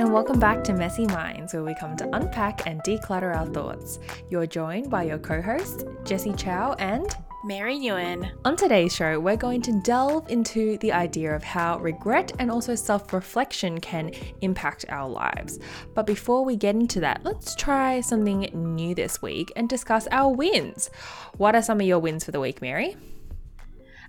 and welcome back to Messie Minds, where we come to unpack and declutter our thoughts. You're joined by your co hosts, Jessie Chau and Mary Nguyen. On today's show, we're going to delve into the idea of how regret and also self reflection can impact our lives. But before we get into that, let's try something new this week and discuss our wins. What are some of your wins for the week, Mary?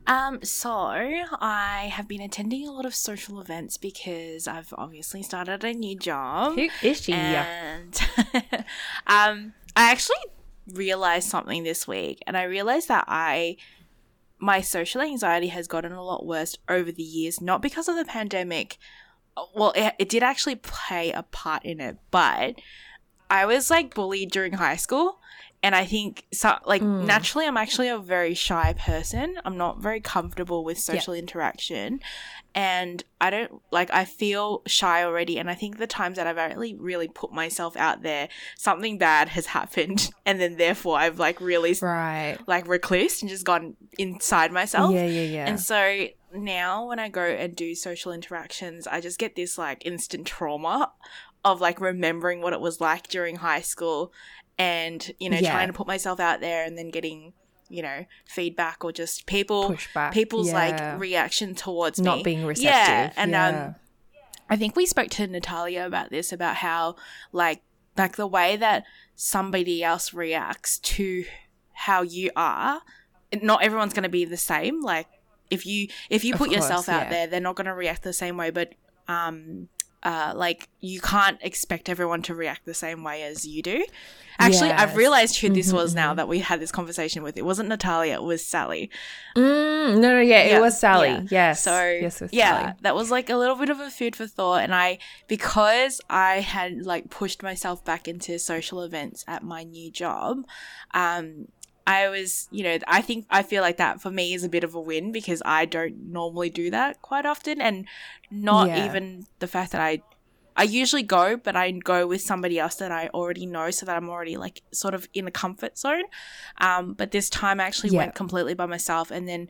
Um, so I have been attending a lot of social events because I've obviously started a new job. Who is she? And um, I actually realized something this week, and I realized that I my social anxiety has gotten a lot worse over the years, not because of the pandemic. Well, it, it did actually play a part in it, but I was like bullied during high school and I think so like mm. naturally I'm actually a very shy person. I'm not very comfortable with social interaction and I don't like I feel shy already and I think the times that I've really really put myself out there something bad has happened and then therefore I've like really right like reclused and just gone inside myself. Yeah, yeah, yeah. And so now when I go and do social interactions, I just get this like instant trauma of like remembering what it was like during high school and you know yeah. trying to put myself out there and then getting you know feedback or just people Pushback. people's yeah. like reaction towards not me. being receptive yeah and yeah. um i think we spoke to natalia about this about how like like the way that somebody else reacts to how you are not everyone's going to be the same like if you if you put course, yourself out there they're not going to react the same way but um uh, like you can't expect everyone to react the same way as you do. Actually, yes. I've realized who this mm-hmm, was now mm-hmm. that we had this conversation with. It wasn't Natalia, it was Sally. Mm, no, no, yeah, yeah, it was Sally. Yeah. Yes. So, yes, yeah, Sally. that was like a little bit of a food for thought. And I, because I had like pushed myself back into social events at my new job, um, I was, you know, I think I feel like that for me is a bit of a win because I don't normally do that quite often and not yeah. even the fact that I I usually go, but I go with somebody else that I already know so that I'm already like sort of in a comfort zone. Um, but this time I actually yeah. went completely by myself and then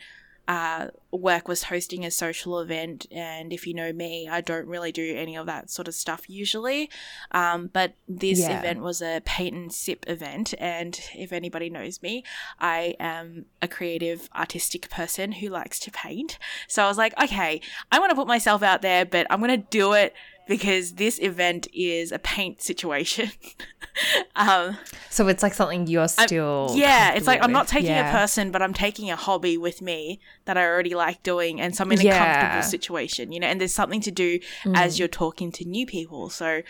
uh, work was hosting a social event. And if you know me, I don't really do any of that sort of stuff usually. Um, but this yeah. event was a paint and sip event. And if anybody knows me, I am a creative, artistic person who likes to paint. So I was like, okay, I want to put myself out there, but I'm going to do it because this event is a paint situation. um, so it's like something you're still. I'm, yeah, it's like I'm not taking yeah. a person, but I'm taking a hobby with me that I already like doing, and so I'm in a yeah. comfortable situation, you know. And there's something to do mm. as you're talking to new people, so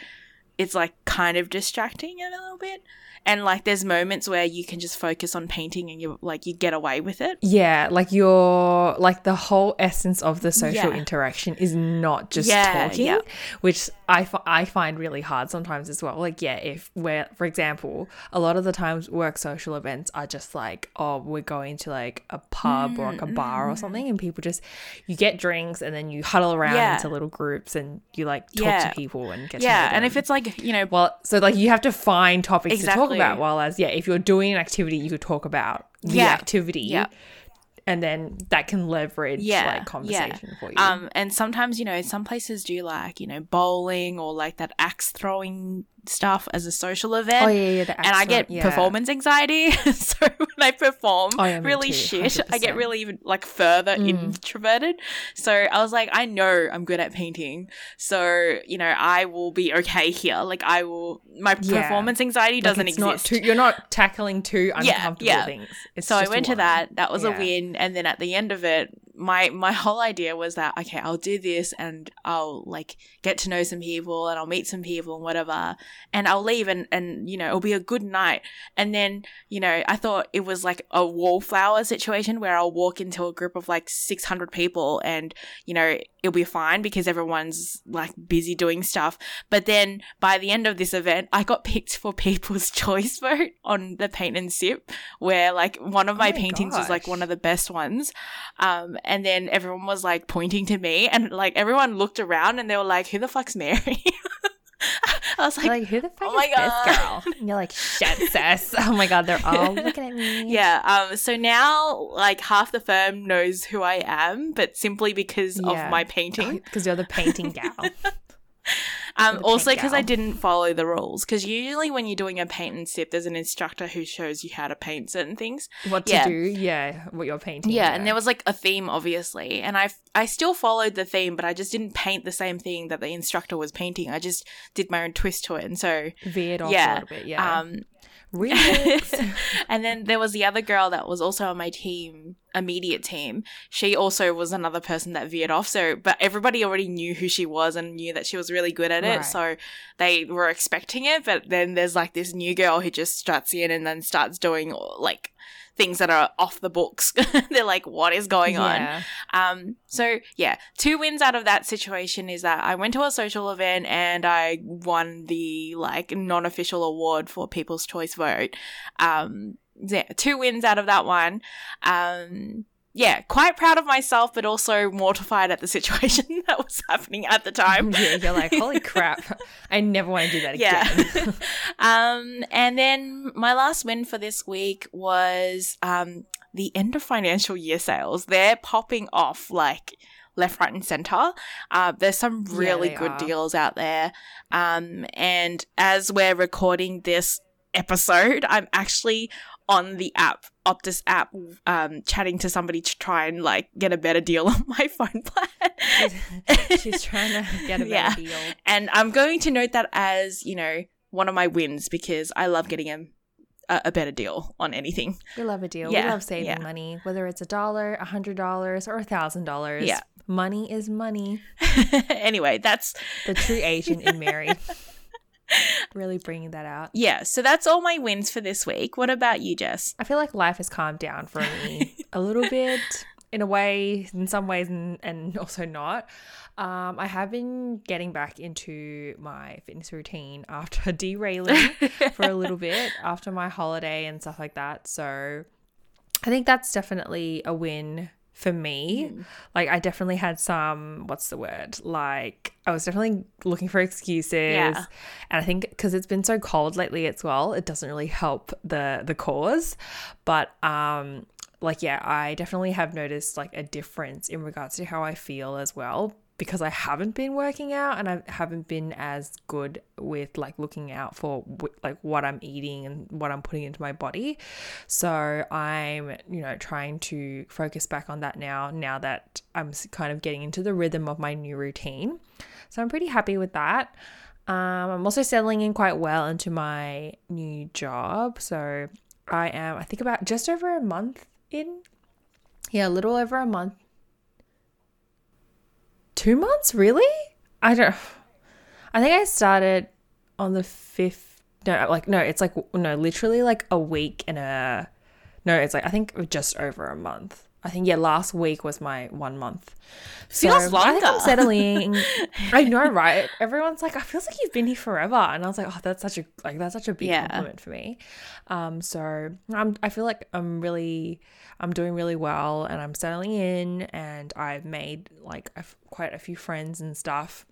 it's like kind of distracting a little bit and like there's moments where you can just focus on painting and you like you get away with it yeah like your like the whole essence of the social yeah. interaction is not just yeah, talking yeah. which I, f- I find really hard sometimes as well like yeah if we're for example a lot of the times work social events are just like oh we're going to like a pub mm, or like a bar mm. or something and people just you get drinks and then you huddle around into little groups and you like talk to people and get yeah and if it's like you know well so like you have to find topics exactly. to talk talk about. While as yeah, if you're doing an activity, you could talk about the yeah. activity. Yeah. And then that can leverage yeah, like conversation yeah. for you. Um, and sometimes you know some places do like you know bowling or like that axe throwing stuff as a social event. Oh yeah, yeah. and I get yeah. performance anxiety, so when I perform oh, yeah, really too, shit, I get really even like further mm. introverted. So I was like, I know I'm good at painting, so you know I will be okay here. Like I will, my yeah. performance anxiety like doesn't exist. Not too, you're not tackling too uncomfortable things. It's so I went to that. That was a win, and then at the end of it, my my whole idea was that okay i'll do this and i'll like get to know some people and i'll meet some people and whatever and i'll leave and and you know it'll be a good night. And then you know i thought it was like a wallflower situation where i'll walk into a group of like 600 people and you know it'll be fine because everyone's like busy doing stuff. But then by the end of this event i got picked for people's choice vote on the paint and sip where like one of my, oh my paintings gosh. was like one of the best ones. Um and then everyone was like pointing to me and like everyone looked around and they were like who the fuck's mary I was like, like, who the fuck oh is this girl? And you're like, shit, sis. Oh my god, they're all looking at me. Yeah. Um. So now, like, half the firm knows who I am, but simply because yeah. of my painting. Because you're the painting gal. Um, also because I didn't follow the rules. Because usually when you're doing a paint and sip, there's an instructor who shows you how to paint certain things. What to do, yeah, what you're painting. Yeah, yeah, and there was like a theme, obviously, and I I still followed the theme, but I just didn't paint the same thing that the instructor was painting. I just did my own twist to it, and so veered off yeah, a little bit. Yeah. Um, and then there was the other girl that was also on my team, immediate team. She also was another person that veered off. So, but everybody already knew who she was and knew that she was really good at it. Right. So they were expecting it. But then there's like this new girl who just struts in and then starts doing like things that are off the books. They're like, what is going yeah. on? Um, so yeah, two wins out of that situation is that I went to a social event and I won the like non-official award for People's Choice Vote. Um, yeah, two wins out of that one. Um, yeah, quite proud of myself, but also mortified at the situation that was happening at the time. yeah, you're like, holy crap, I never want to do that again. Yeah. um, and then my last win for this week was um, the end of financial year sales. They're popping off like left, right, and center. Uh, there's some really yeah, good are. deals out there. Um, and as we're recording this episode, I'm actually on the app, Optus app, um, chatting to somebody to try and like get a better deal on my phone plan. she's, she's, trying to get a better yeah. deal. And I'm going to note that as, you know, one of my wins because I love getting a a, better deal on anything. We love a deal. Yeah. We love saving yeah. money, whether it's a dollar, a hundred dollars, or a thousand dollars. Yeah. Money is money. anyway, that's the true Asian in Mary. really bringing that out. Yeah, so that's all my wins for this week. What about you, Jess? I feel like life has calmed down for me a little bit in a way, in some ways, and, and also not. Um, I have been getting back into my fitness routine after derailing for a little bit after my holiday and stuff like that. So I think that's definitely a win for me. Mm. Like I definitely had some what's the word? Like I was definitely looking for excuses. Yeah. And I think cuz it's been so cold lately as well, it doesn't really help the the cause. But um like yeah, I definitely have noticed like a difference in regards to how I feel as well because I haven't been working out and I haven't been as good with like looking out for like what I'm eating and what I'm putting into my body. So I'm, you know, trying to focus back on that now, now that I'm kind of getting into the rhythm of my new routine. So I'm pretty happy with that. Um, I'm also settling in quite well into my new job. So I am, I think, about just over a month in. Yeah, a little over a month two months, really? I don't. I think I started on the fifth. No, like no, it's like no, literally like a week and a. No, it's like I think just over a month. I think yeah, last week was my one month. So feels longer. I think I'm settling. I know, right? Everyone's like, I feels like you've been here forever, and I was like, oh, that's such a like that's such a big yeah. compliment for me. Um, so I'm I feel like I'm really I'm doing really well, and I'm settling in, and I've made like a, quite a few friends and stuff.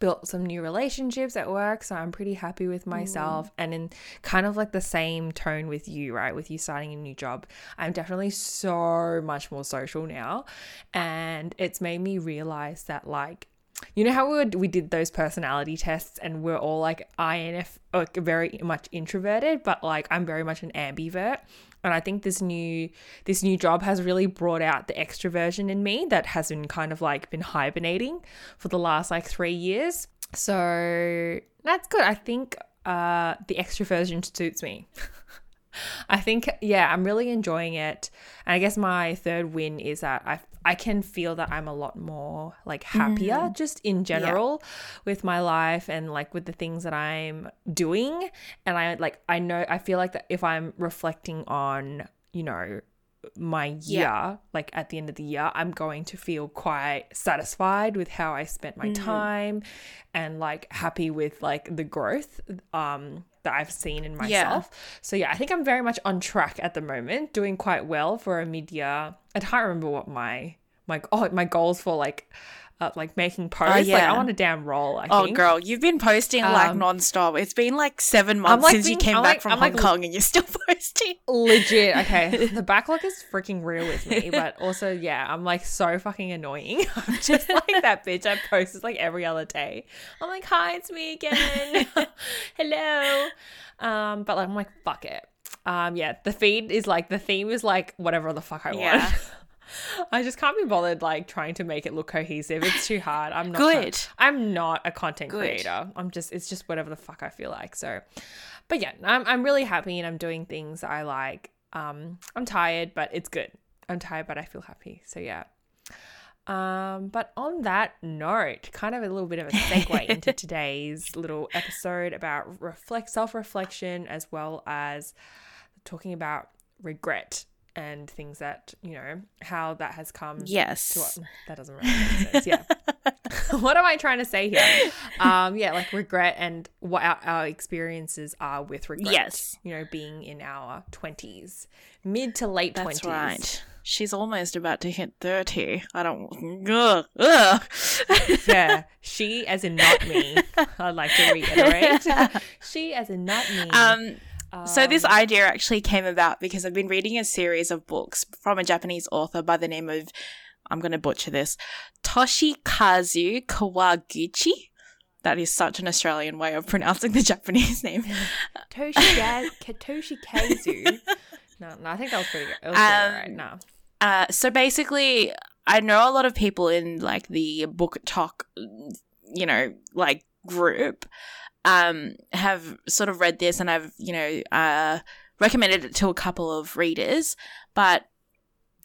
Built some new relationships at work so i'm pretty happy with myself mm. and in kind of like the same tone with you right? With you starting a new job. I'm definitely so much more social now and it's made me realize that like you know how we, we did those personality tests and we're all like INF, like very much introverted, but like I'm very much an ambivert and I think this new this new job has really brought out the extroversion in me that has been kind of like been hibernating for the last like 3 years. So that's good. I think uh the extroversion suits me. I think yeah, I'm really enjoying it. And I guess my third win is that I I can feel that I'm a lot more like happier mm. just in general yeah. with my life and like with the things that I'm doing and I like I know I feel like that if I'm reflecting on, you know, my year, yeah. like at the end of the year, I'm going to feel quite satisfied with how I spent my mm. time and like happy with like the growth um that I've seen in myself. Yeah. So yeah, I think I'm very much on track at the moment, doing quite well for a mid-year. I can't remember what my my oh my goals for like uh, like making posts. Oh, yeah. Like I want a damn roll. I oh, think. girl, you've been posting um, like nonstop. It's been like seven months like since being, you came I'm back like, from I'm Hong like, Kong, and you're still posting. Legit. Okay, the backlog is freaking real with me, but also yeah, I'm like so fucking annoying. I'm just like that bitch. I post like every other day. I'm like, hi, it's me again. Hello. Um, but like I'm like, fuck it. Um, yeah, the feed is like the theme is like whatever the fuck I yeah. want. I just can't be bothered like trying to make it look cohesive. It's too hard. I'm not good. Trying, I'm not a content good. creator. I'm just it's just whatever the fuck I feel like. So, but yeah, I'm I'm really happy and I'm doing things I like. Um, I'm tired, but it's good. I'm tired, but I feel happy. So yeah. Um, but on that note, kind of a little bit of a segue into today's little episode about reflect self reflection as well as talking about regret and things that you know how that has come yes. to what, that doesn't really make sense. Yeah. What am i trying to say here? Um yeah like regret and what our, our experiences are with regret yes. you know being in our 20s mid to late That's 20s right. She's almost about to hit 30 i don't ugh, ugh. yeah she as in not me. I'd like to reiterate. She as in not me. Um so this um, idea actually came about because I've been reading a series of books from a Japanese author by the name of I'm going to butcher this Toshikazu Kawaguchi. That is such an Australian way of pronouncing the Japanese name. Toshikazu. no, no, I think that was pretty good. It was um, right. No. Uh, so basically, I know a lot of people in like the book talk, you know, like group um, have sort of read this and I've, you know, uh, recommended it to a couple of readers. But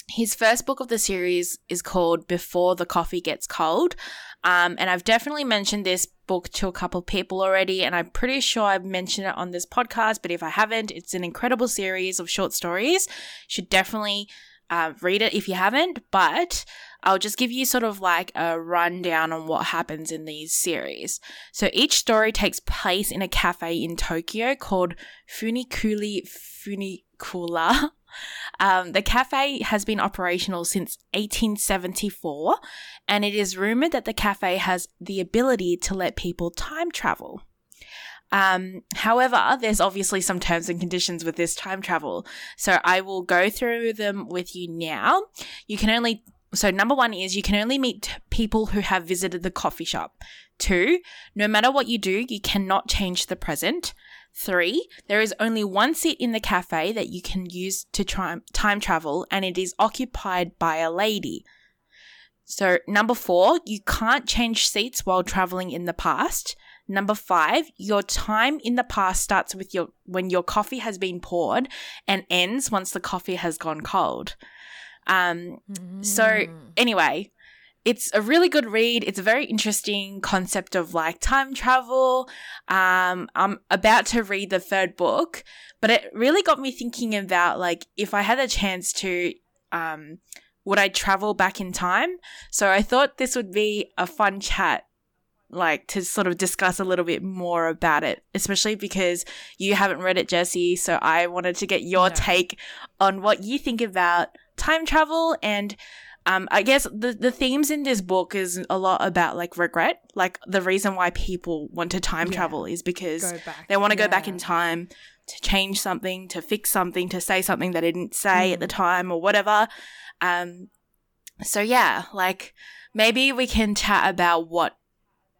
his first book of the series is called Before the Coffee Gets Cold. Um, and I've definitely mentioned this book to a couple of people already, and I'm pretty sure I've mentioned it on this podcast. But if I haven't, it's an incredible series of short stories. Should definitely uh, read it if you haven't. But I'll just give you sort of like a rundown on what happens in these series. So each story takes place in a cafe in Tokyo called Funiculi Funicula. Um, the cafe has been operational since 1874, and it is rumored that the cafe has the ability to let people time travel. Um, however, there's obviously some terms and conditions with this time travel. So I will go through them with you now. You can only so, number one is you can only meet people who have visited the coffee shop. Two, no matter what you do, you cannot change the present. Three, there is only one seat in the cafe that you can use to try time travel, and it is occupied by a lady. So, number four, you can't change seats while traveling in the past. Number five, your time in the past starts with your when your coffee has been poured and ends once the coffee has gone cold. Um, mm. So, anyway, it's a really good read. It's a very interesting concept of like time travel. Um, I'm about to read the third book, but it really got me thinking about like if I had a chance to, um, would I travel back in time? So I thought this would be a fun chat like to sort of discuss a little bit more about it, especially because you haven't read it, Jessie. So I wanted to get your no. take on what you think about time travel and um, I guess the, the themes in this book is a lot about like regret. Like the reason why people want to time yeah. travel is because they want to yeah. go back in time to change something, to fix something, to say something they didn't say mm. at the mm. time or whatever. Um, so yeah, like maybe we can chat about what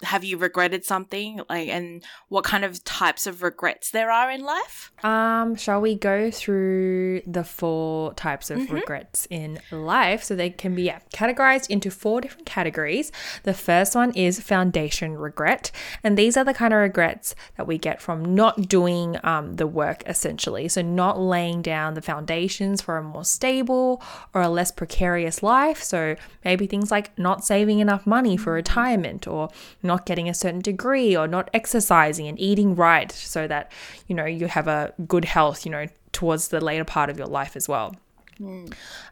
have you regretted something? Like and what kind of types of regrets there are in life? Um shall we go through the four types of mm-hmm. regrets in life? So they can be yeah, categorized into four different categories. The first one is foundation regret and these are the kind of regrets that we get from not doing um, the work essentially. So not laying down the foundations for a more stable or a less precarious life. So maybe things like not saving enough money for retirement or not not getting a certain degree or not exercising and eating right so that, you know, you have a good health, you know, towards the later part of your life as well.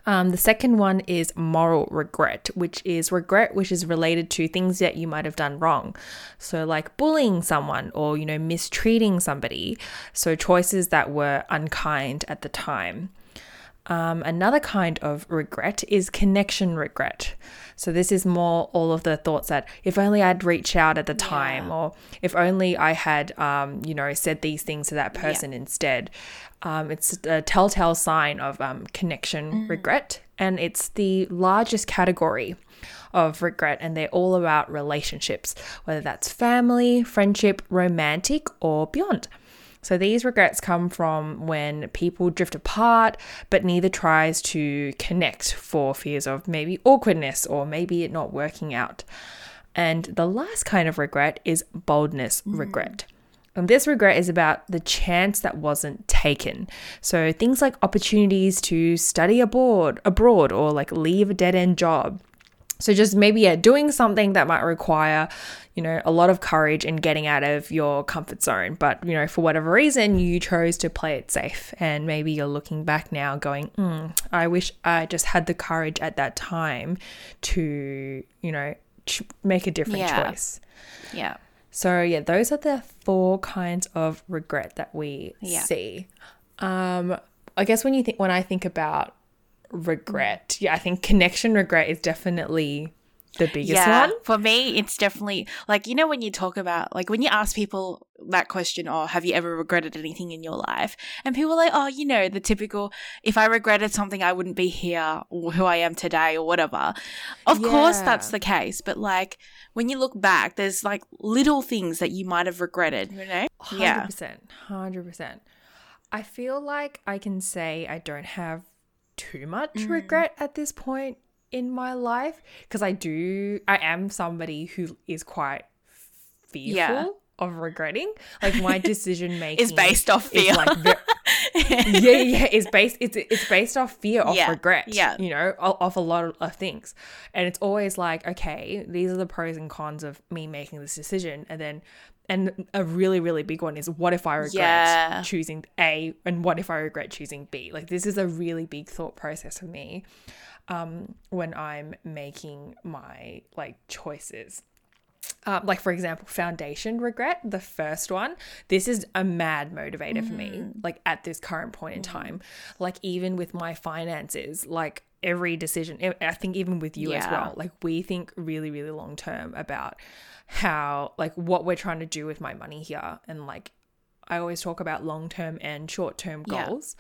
Um, the second one is moral regret, which is regret which is related to things that you might have done wrong. So, like bullying someone or, you know, mistreating somebody. So, choices that were unkind at the time. Um, another kind of regret is connection regret. So, this is more all of the thoughts that if only I'd reached out at the time, yeah. or if only I had, um, you know, said these things to that person yeah. instead. Um, it's a telltale sign of um, connection mm. regret, and it's the largest category of regret, and they're all about relationships, whether that's family, friendship, romantic, or beyond. So these regrets come from when people drift apart, but neither tries to connect for fears of maybe awkwardness or maybe it not working out. And the last kind of regret is boldness mm. regret. And this regret is about the chance that wasn't taken. So things like opportunities to study abroad, abroad or like leave a dead end job. So just maybe yeah, doing something that might require, you know, a lot of courage and getting out of your comfort zone. But you know, for whatever reason, you chose to play it safe, and maybe you're looking back now, going, mm, "I wish I just had the courage at that time to, you know, ch- make a different yeah. choice." Yeah. So yeah, those are the four kinds of regret that we yeah. see. Um, I guess when you think when I think about regret. Yeah, I think connection regret is definitely the biggest yeah, one. For me, it's definitely like, you know, when you talk about, like, when you ask people that question, oh, have you ever regretted anything in your life? And people are like, oh, you know, the typical, if I regretted something, I wouldn't be here or who I am today or whatever. Of yeah. course, that's the case. But like, when you look back, there's like little things that you might have regretted, you know? 100%. Yeah. 100%. I feel like I can say I don't have too much mm. regret at this point in my life because I do I am somebody who is quite fearful yeah. of regretting. Like my decision making is based off fear. Like yeah, yeah, it's based it's it's based off fear of yeah. regret. Yeah, you know, of a lot of, of things, and it's always like, okay, these are the pros and cons of me making this decision, and then and a really really big one is what if i regret yeah. choosing a and what if i regret choosing b like this is a really big thought process for me um, when i'm making my like choices um, like for example foundation regret the first one this is a mad motivator mm-hmm. for me mm. like at this current point in mm-hmm. time like even with my finances like every decision i think even with you yeah. as well like we think really really long term about how like what we're trying to do with my money here and like I always talk about long term and short term goals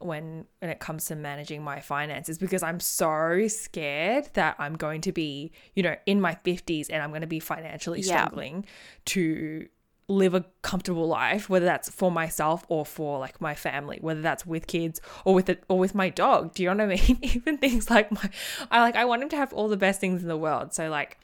yeah. when when it comes to managing my finances because I'm so scared that I'm going to be, you know, in my 50s and I'm going to be financially struggling yeah. to live a comfortable life whether that's for myself or for like my family whether that's with kids or with it or with my dog do you know what i mean even things like my i like i want him to have all the best things in the world so like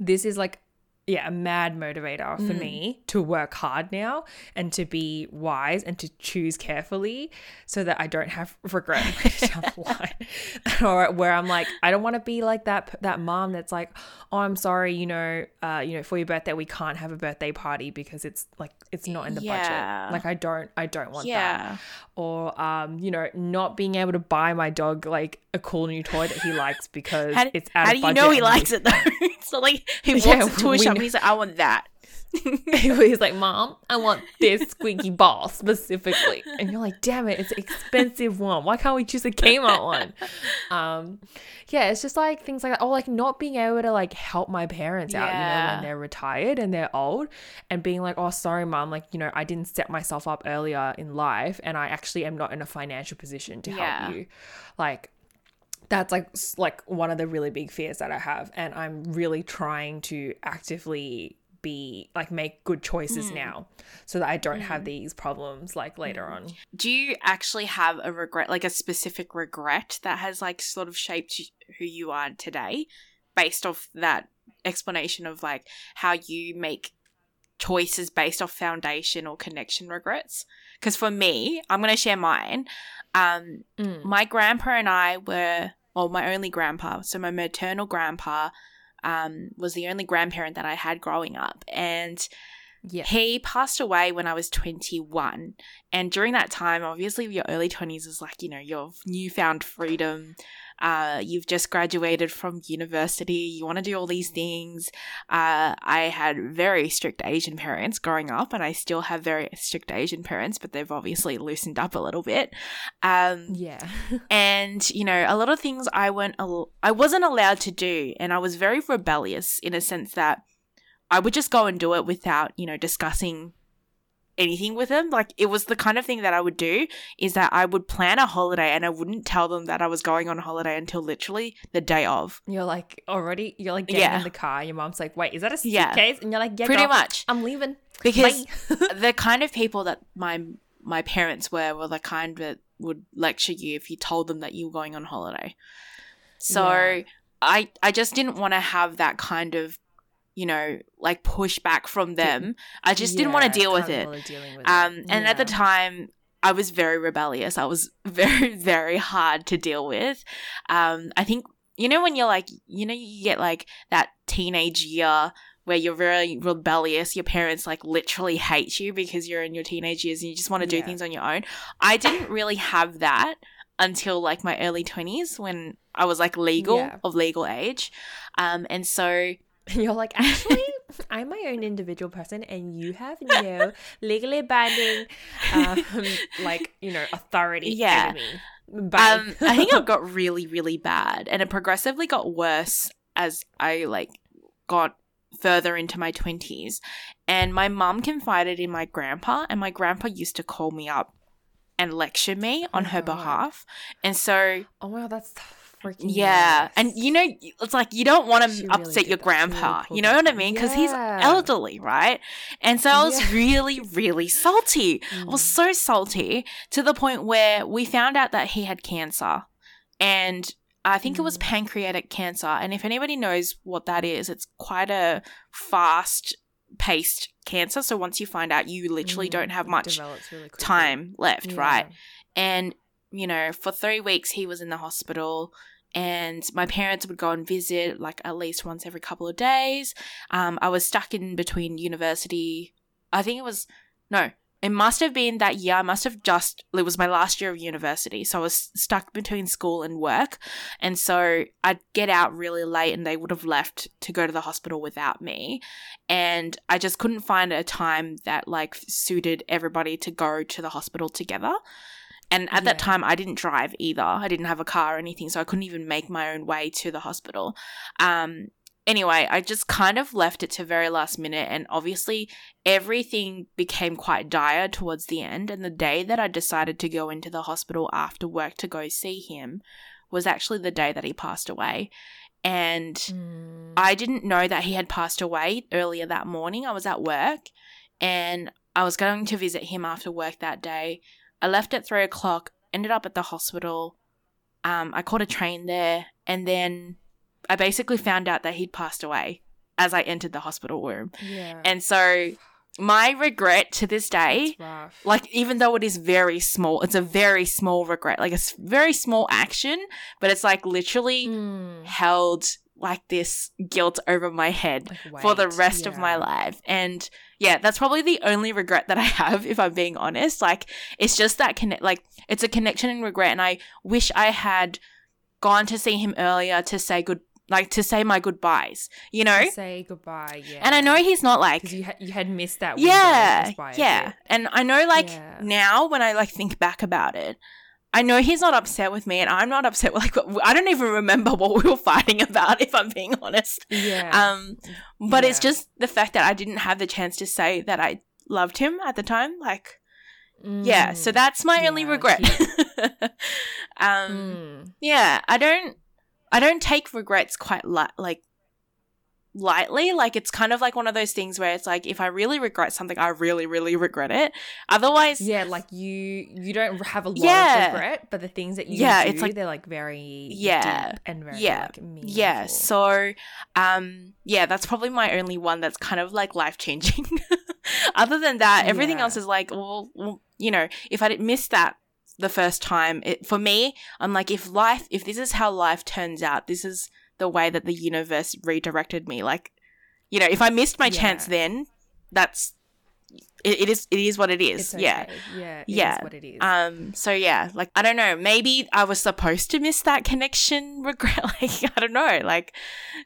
this is like yeah, a mad motivator for mm. me to work hard now and to be wise and to choose carefully so that I don't have regret down the line. or where I'm like, I don't want to be like that that mom that's like, oh, I'm sorry, you know, uh, you know, for your birthday we can't have a birthday party because it's like it's not in the yeah. budget. Like I don't I don't want yeah. that. Or um, you know, not being able to buy my dog like a cool new toy that he likes because how, it's out how do you know he likes it though? so like he walks yeah, into a shop and he's like, I want that. he's like, Mom, I want this squeaky ball specifically. And you're like, damn it, it's an expensive one. Why can't we choose a Kmart one? Um, yeah, it's just like things like that. Or like not being able to like help my parents out, yeah. you know, when they're retired and they're old and being like, oh, sorry, mom, like, you know, I didn't set myself up earlier in life and I actually am not in a financial position to yeah. help you. Like, that's like like one of the really big fears that I have and I'm really trying to actively be like make good choices mm. now so that I don't mm. have hmm. these problems like later mm. on. Do you actually have a regret like a specific regret that has like sort of shaped who you are today based off that explanation of like how you make choices based off foundation or connection regrets? Because for me, I'm going to share mine. Um, mm. My grandpa and I were, well, my only grandpa, so my maternal grandpa um, was the only grandparent that I had growing up. And Yeah. He passed away when I was 21. And during that time, obviously, your early 20s is like, you know, your newfound freedom. Uh, you've just graduated from university. You want to do all these things. Uh, I had very strict Asian parents growing up, and I still have very strict Asian parents, but they've obviously loosened up a little bit. Um, yeah. and you know, a lot of things I weren't, al- I wasn't allowed to do, and I was very rebellious in a sense that I would just go and do it without, you know, discussing anything with them. Like it was the kind of thing that I would do is that I would plan a holiday and I wouldn't tell them that I was going on holiday until literally the day of. You're like already you're like getting Yeah. in the car. Your mom's like, "Wait, is that a Yeah. suitcase?" And you're like, "Yeah, Pretty girl, much. I'm leaving." Because the kind of people that my my parents were were the kind that would lecture you if you told them that you were going on holiday. So Yeah. I I just didn't want to have that kind of you know like pushback from them. I just didn't want to deal with it. with Um, it. and at the time, I was very rebellious. I was very, very hard to deal with. Um, I think, you know, when you're like, you know, you get like that teenage year where you're very rebellious, your parents like literally hate you because you're in your teenage years and you just want to do Yeah. things on your own. I didn't really have that until like my early 20s when I was like legal, Yeah. of legal age. Um, and so You're like, actually, I'm my own individual person, and you have no legally binding, um, like you know, authority Yeah. over me. Bye. Um, I think it got really, really bad, and it progressively got worse as I like got further into my twenties. And my mum confided in my grandpa, and my grandpa used to call me up and lecture me on Oh, her God. behalf. And so, oh wow, that's freaking yeah, worse. and you know, it's like you don't want to really upset did your. She really grandpa. you know what I mean? Because he's elderly, right? And so I was Yeah. really, really salty. I was Mm. so salty to the point where we found out that he had cancer. And I think it was Mm. pancreatic cancer. And if anybody knows what that is, it's quite a fast paced cancer. So once you find out, you literally Mm, don't have much really time left, Yeah. right? And, you know, for three weeks, he was in the hospital. And my parents would go and visit like at least once every couple of days. Um, I was stuck in between university. I think it was, no, it must have been that year. I must have just, it was my last year of university. So I was stuck between school and work. And so I'd get out really late and they would have left to go to the hospital without me. And I just couldn't find a time that like suited everybody to go to the hospital together. And at that time, I didn't drive either. I didn't have a car or anything, so I couldn't even make my own way to the hospital. Um, anyway, I just kind of left it to very last minute, and obviously, everything became quite dire towards the end. And the day that I decided to go into the hospital after work to go see him was actually the day that he passed away. And Mm. I didn't know that he had passed away earlier that morning. I was at work and I was going to visit him after work that day. I left at three o'clock, ended up at the hospital. Um, I caught a train there, and then I basically found out that he'd passed away as I entered the hospital room. yeah. And so my regret to this day like even though it is very small it's a very small regret like a very small action but it's like literally Mm. held like this guilt over my head Like for the rest of my life and yeah that's probably the only regret that i have if i'm being honest like it's just that connect like it's a connection and regret and i wish i had gone to see him earlier to say good like to say my goodbyes you know To say goodbye. Yeah. and i know he's not like because you had you had missed that. yeah just by a yeah and i know like Yeah. now when i like think back about it i know he's not upset with me and i'm not upset with like i don't even remember what we were fighting about if i'm being honest Yeah. um but it's just the fact that i didn't have the chance to say that i loved him at the time like yeah so Mm. that's my only regret um Mm. yeah i don't i don't take regrets quite li- like lightly like it's kind of like one of those things where it's like if i really regret something i really really regret it otherwise Yeah, like you you don't have a lot Yeah. of regret, but the things that you Yeah, do, it's like- they're like very Yeah. deep and very Yeah. like meaningful. yeah so um yeah that's probably my only one that's kind of like life changing other than that everything Yeah. else is like well, well you know if i didn't miss that the first time it, for me i'm like if life if this is how life turns out this is the way that the universe redirected me like you know if i missed my chance then that's it, it is it is what it is. Okay. Yeah. Yeah. yeah. what it is. Um so yeah, like I don't know, maybe I was supposed to miss that connection regret like I don't know, like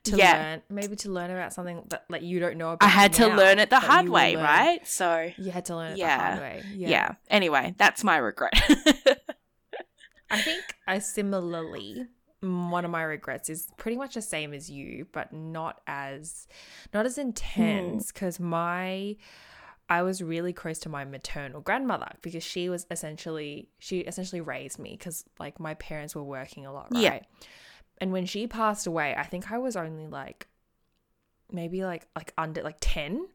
to yeah. learn maybe to learn about something that like you don't know about. I had to now, learn it the hard way, learn- right? So You had to learn it Yeah. the hard way. yeah. Yeah. Anyway, that's my regret. I think I similarly one of my regrets is pretty much the same as you, but not as not as intense hmm. because my I was really close to my maternal grandmother because she was essentially she essentially raised me because like my parents were working a lot, right? Yeah. And when she passed away, I think I was only like maybe like like under like 10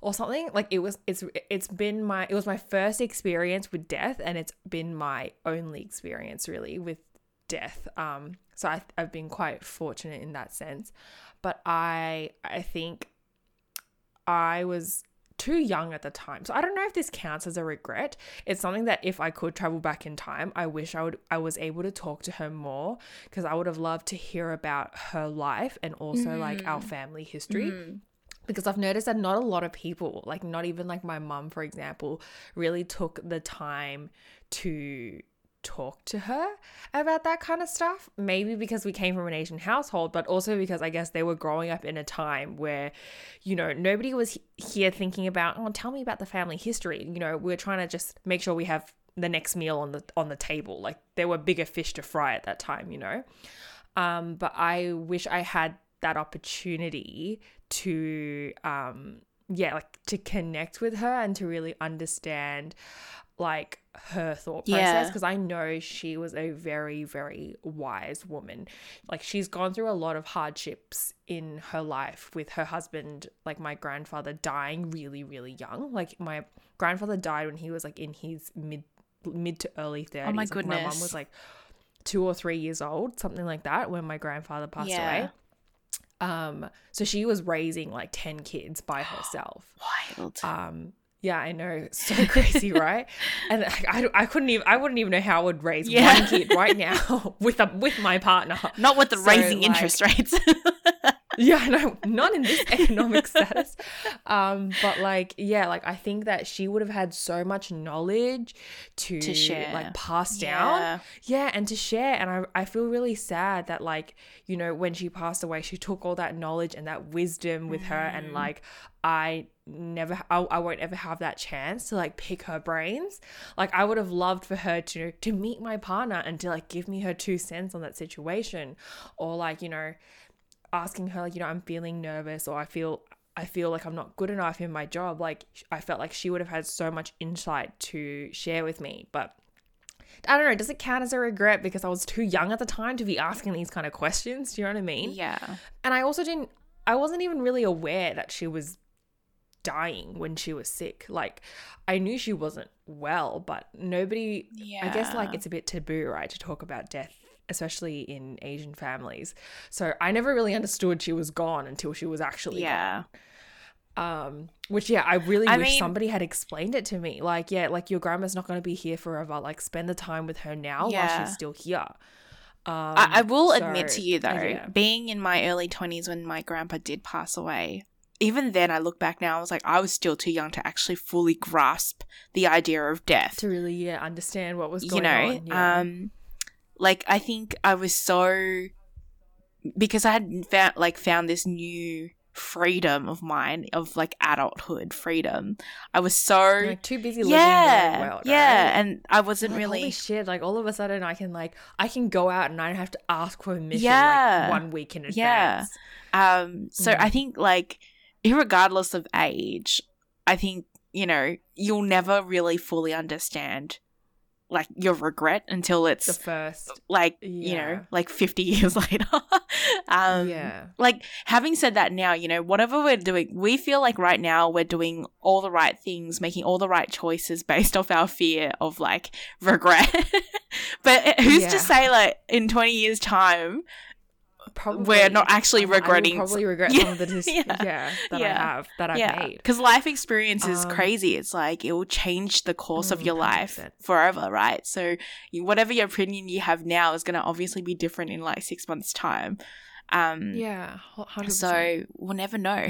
or something like it was it's it's been my it was my first experience with death and it's been my only experience really with death um so I, i've been quite fortunate in that sense. But i i think i was too young at the time. So i don't know if this counts as a regret. It's something that if i could travel back in time i wish i would i was able to talk to her more because i would have loved to hear about her life and also like our family history. Because I've noticed that not a lot of people, like not even like my mum, for example, really took the time to talk to her about that kind of stuff. Maybe because we came from an Asian household, but also because I guess they were growing up in a time where, you know, nobody was he- here thinking about, oh, tell me about the family history. You know, we're trying to just make sure we have the next meal on the on the table. Like there were bigger fish to fry at that time, you know. Um, but I wish I had that opportunity to um yeah like to connect with her and to really understand like her thought process Yeah. because I know she was a very very wise woman like she's gone through a lot of hardships in her life with her husband like my grandfather dying really really young like my grandfather died when he was like in his mid mid to early 30s Oh my Like, my mom was like two or three years old something like that when my grandfather passed Yeah. away um so she was raising like 10 kids by herself Wild. um yeah i know so crazy right and I, I, I couldn't even i wouldn't even know how i would raise Yeah. one kid right now with a with my partner Not with the so, raising like- interest rates. yeah no, not in this economic status um but like yeah like i think that she would have had so much knowledge to, To share. like pass down Yeah. yeah and to share and I, I feel really sad that like you know when she passed away she took all that knowledge and that wisdom with her Mm. and like i never I, I won't ever have that chance to like pick her brains like i would have loved for her to to meet my partner and to like give me her two cents on that situation or like you know asking her like you know i'm feeling nervous or i feel i feel like i'm not good enough in my job like i felt like she would have had so much insight to share with me but I don't know. Does it count as a regret because I was too young at the time to be asking these kind of questions? Do you know what I mean? yeah. And I also didn't. I wasn't even really aware that she was dying when she was sick. Like, I knew she wasn't well, but nobody. yeah. I guess like it's a bit taboo, right, to talk about death, especially in Asian families. So I never really understood she was gone until she was actually gone Yeah. um which yeah i really I wish mean- somebody had explained it to me like yeah like your grandma's not going to be here forever like spend the time with her now while she's still here um I, I will so, admit to you though, yeah. being in my early 20s when my grandpa did pass away, even then I look back now, I was like, I was still too young to actually fully grasp the idea of death. to really yeah understand what was you going know, on yeah. um, like I think I was so because I had found like found this new freedom of mine of like adulthood freedom. I was so You're, too busy living yeah, in the world yeah, right? and I wasn't Like, really holy shit like all of a sudden i can like i can go out and i don't have to ask for permission Yeah. like one week in advance Yeah. Um, so Mm. I think like irregardless of age, I think, you know, you'll never really fully understand like your regret until it's the first like, you know, like 50 years later. um yeah like having said that now, you know, whatever we're doing, we feel like right now we're doing all the right things, making all the right choices based off our fear of like regret. but who's Yeah. to say like in 20 years time probably we're not actually I regretting probably regret Yeah, some of the decisions yeah, yeah, that yeah, i have that i've yeah, made because life experience is Um, crazy. It's like it will change the course of Mm, your life 100%. forever, right? So you, whatever your opinion you have now is going to obviously be different in like six months' time. Um, Yeah, 100%. so we'll never know.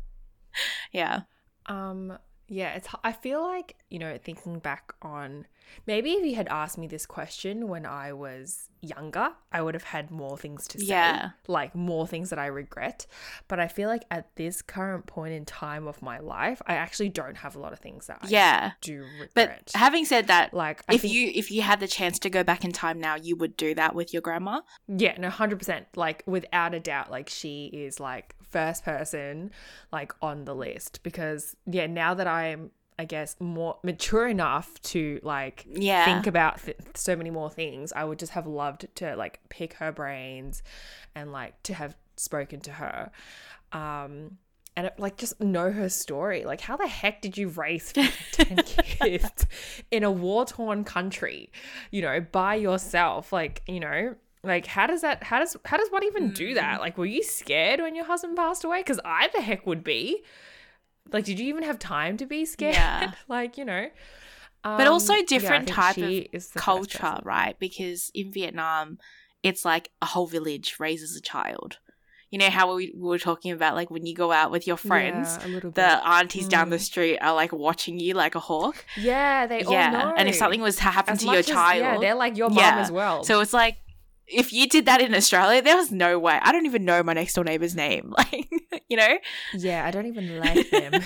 yeah, Um, yeah, it's. I feel like you know, thinking back on maybe if you had asked me this question when I was younger, I would have had more things to say. Yeah. Like more things that I regret. But I feel like at this current point in time of my life, I actually don't have a lot of things that I Yeah. do regret. But having said that, like I if think- you if you had the chance to go back in time now, you would do that with your grandma. Yeah, no, hundred percent. Like without a doubt, like she is like first person, like on the list because yeah, now that I'm, I guess, more mature enough to like Yeah. think about th- so many more things, I would just have loved to like pick her brains, and like to have spoken to her, um. And like just know her story. Like, how the heck did you raise 10 kids in a war torn country, you know, by yourself? Like, you know, like how does that how does how does one even do that like were you scared when your husband passed away because i the heck would be like did you even have time to be scared Yeah. like you know But also Um, yeah, different type of culture, right? Because in Vietnam, it's like a whole village raises a child. You know how we, we were talking about like when you go out with your friends, yeah, a little bit the aunties down the Mm. street are like watching you like a hawk. yeah they all yeah, know and if something was to happen As to your as- child, yeah they're like your mom Yeah. as well so it's like if you did that in Australia, there was no way. I don't even know my next door neighbor's name. Like, you know? yeah i don't even like them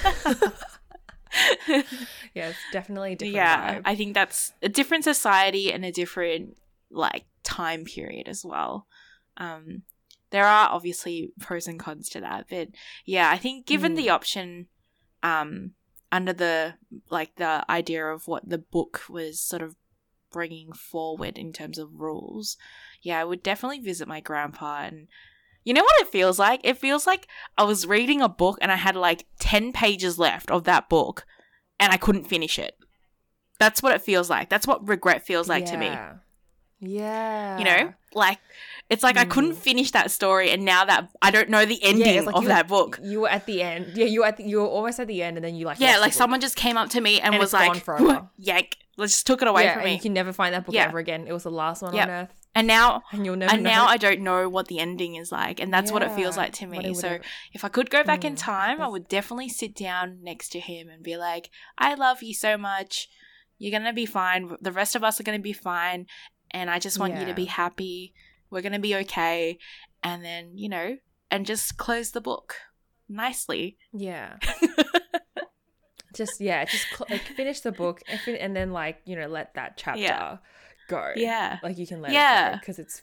yeah it's definitely a different yeah, vibe. I think that's a different society and a different like time period as well. Um, there are obviously pros and cons to that, but yeah, I think given Mm. the option, um, under the like the idea of what the book was sort of bringing forward in terms of rules, yeah, I would definitely visit my grandpa and. You know what it feels like? It feels like I was reading a book and I had like 10 pages left of that book and I couldn't finish it. That's what it feels like. That's what regret feels like to me. Yeah. yeah You know? Like it's like I couldn't Mm. finish that story and now that I don't know the ending it's like of that book. You were at the end. Yeah, you were at the, you were almost at the end, and then you like Yeah, like someone just came up to me and, And was like, yank, let's just took it away yeah, from me. you can never find that book Yeah. ever again. It was the last one on earth, and now and you'll never. and know. now I don't know what the ending is like, and that's what it feels like to me. So if I could go back in Mm, time, I would definitely sit down next to him and be like, "I love you so much. You're gonna be fine. The rest of us are gonna be fine, and I just want you to be happy. We're gonna be okay." And then you know, and just close the book nicely. yeah, just yeah, just cl- like finish the book and, fin- and then like you know let that chapter Yeah. Go. Yeah. like you can let Yeah. it because it's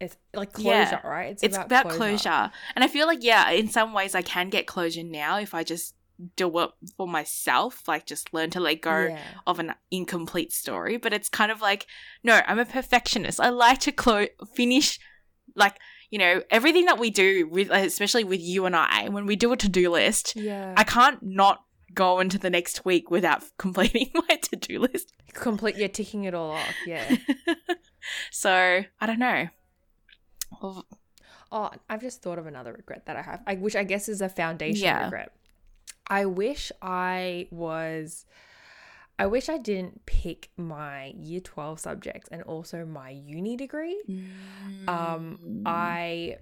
it's like Yeah. closure, right? It's, it's about, closure. And I feel like, yeah, in some ways I can get closure now if I just do it for myself, like just learn to let go Yeah. of an incomplete story. But it's kind of like, no, I'm a perfectionist. I like to close, finish, like, you know, everything that we do, with, especially with you and I, when we do a to do list, Yeah, I can't not go into the next week without completing my to do list. complete. Yeah, ticking it all off. Yeah. so I don't know. Well, Oh, I've just thought of another regret that I have, I, which I guess is a foundation Yeah. regret. I wish I was. I wish I didn't pick my year 12 subjects and also my uni degree. Um, Mm. I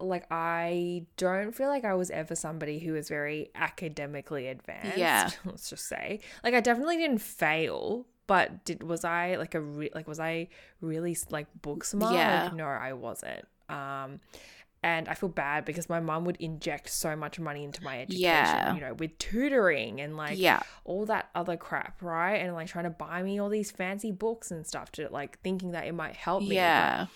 like I don't feel like I was ever somebody who was very academically advanced. Yeah. let's just say. Like I definitely didn't fail, but did was I like a re- like was I really like book smart? Yeah. Like, no, I wasn't. Um and I feel bad because my mum would inject so much money into my education, Yeah. you know, with tutoring and like yeah. all that other crap, right? And like trying to buy me all these fancy books and stuff to like thinking that it might help me. but Yeah.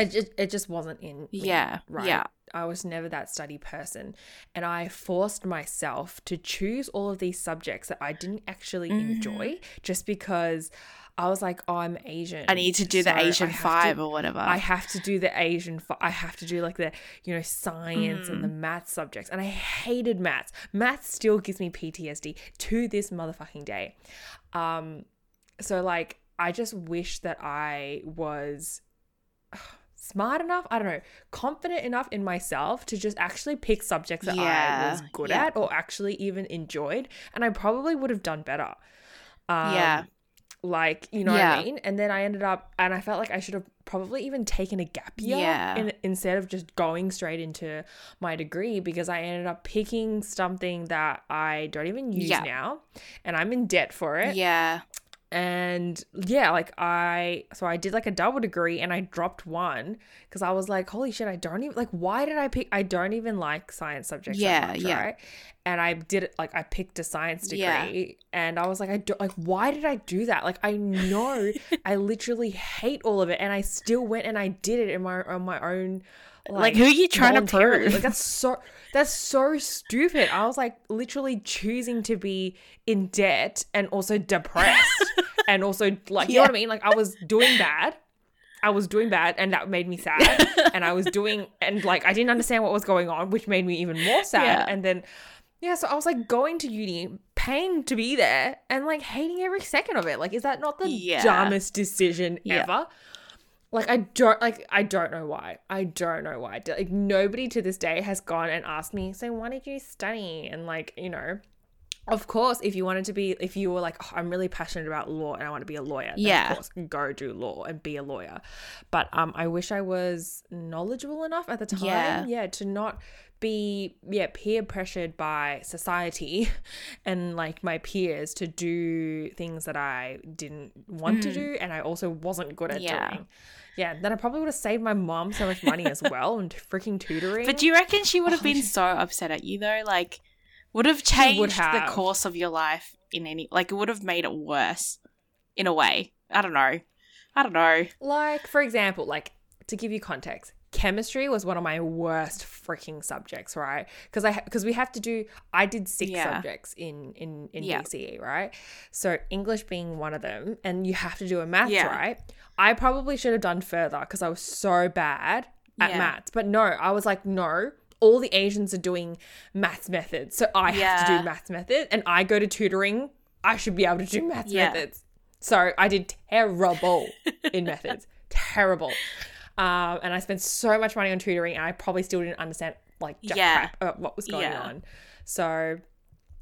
It just it just wasn't in me, Yeah. right Yeah. i was never that study person and i forced myself to choose all of these subjects that i didn't actually Mhm. enjoy just because i was like oh i'm asian I need to do so the Asian five to- or whatever. I have to do the Asian. fi- I have to do like the you know science and the Mm. math subjects, and I hated maths. Math still gives me PTSD to this motherfucking day. Um, so like I just wish that I was smart enough. I don't know, confident enough in myself to just actually pick subjects that I was good yeah. at or actually even enjoyed, and I probably would have done better. Um, Yeah. like you know what I mean. And then I ended up, and I felt like I should have probably even taken a gap year Yeah. in, instead of just going straight into my degree because I ended up picking something that I don't even use Yeah. now and I'm in debt for it. Yeah. And yeah, like I, so I did like a double degree and I dropped one because I was like, holy shit, I don't even, like, why did I pick, I don't even like science subjects. Yeah, that much, yeah. Right? And I did it, like, I picked a science degree Yeah. and I was like, I don't, like, why did I do that? Like, I know I literally hate all of it and I still went and I did it in my, on my own. Like, who are you trying to prove? Like that's so that's so stupid. I was like literally choosing to be in debt and also depressed and also like you know what I mean? Like I was doing bad. I was doing bad and that made me sad. and I was doing and like I didn't understand what was going on, which made me even more sad. Yeah. And then yeah, so I was like going to uni, paying to be there, and like hating every second of it. Like, is that not the Yeah. dumbest decision Yeah. ever? Like I don't like I don't know why. I don't know why. Like nobody to this day has gone and asked me, "So why did you study?" And like, you know, of course, if you wanted to be if you were like, oh, "I'm really passionate about law and I want to be a lawyer." then Yeah. Of course, go do law and be a lawyer. But um I wish I was knowledgeable enough at the time, Yeah. yeah, to not be yeah, peer pressured by society and like my peers to do things that I didn't want to do and I also wasn't good at Mm. Yeah. doing. Yeah, then I probably would have saved my mom so much money as well and freaking tutoring. But do you reckon she would have Oh, been so upset at you though? Like, would have changed the course of your life in any? Like, it would have made it worse, in a way. I don't know. I don't know. like for example, like to give you context, chemistry was one of my worst freaking subjects, right? Because I because we have to do I did six Yeah. subjects in in in Yeah. VCE, right? So English being one of them, and you have to do a maths, Yeah. right? I probably should have done further because I was so bad at maths, but no, I was like, no. All the Asians are doing maths methods, so I have to do maths method, and I go to tutoring. I should be able to do maths Yeah. methods. So I did terrible in methods, terrible. Um, and I spent so much money on tutoring, and I probably still didn't understand like jack Yeah. crap about what was going Yeah. on. So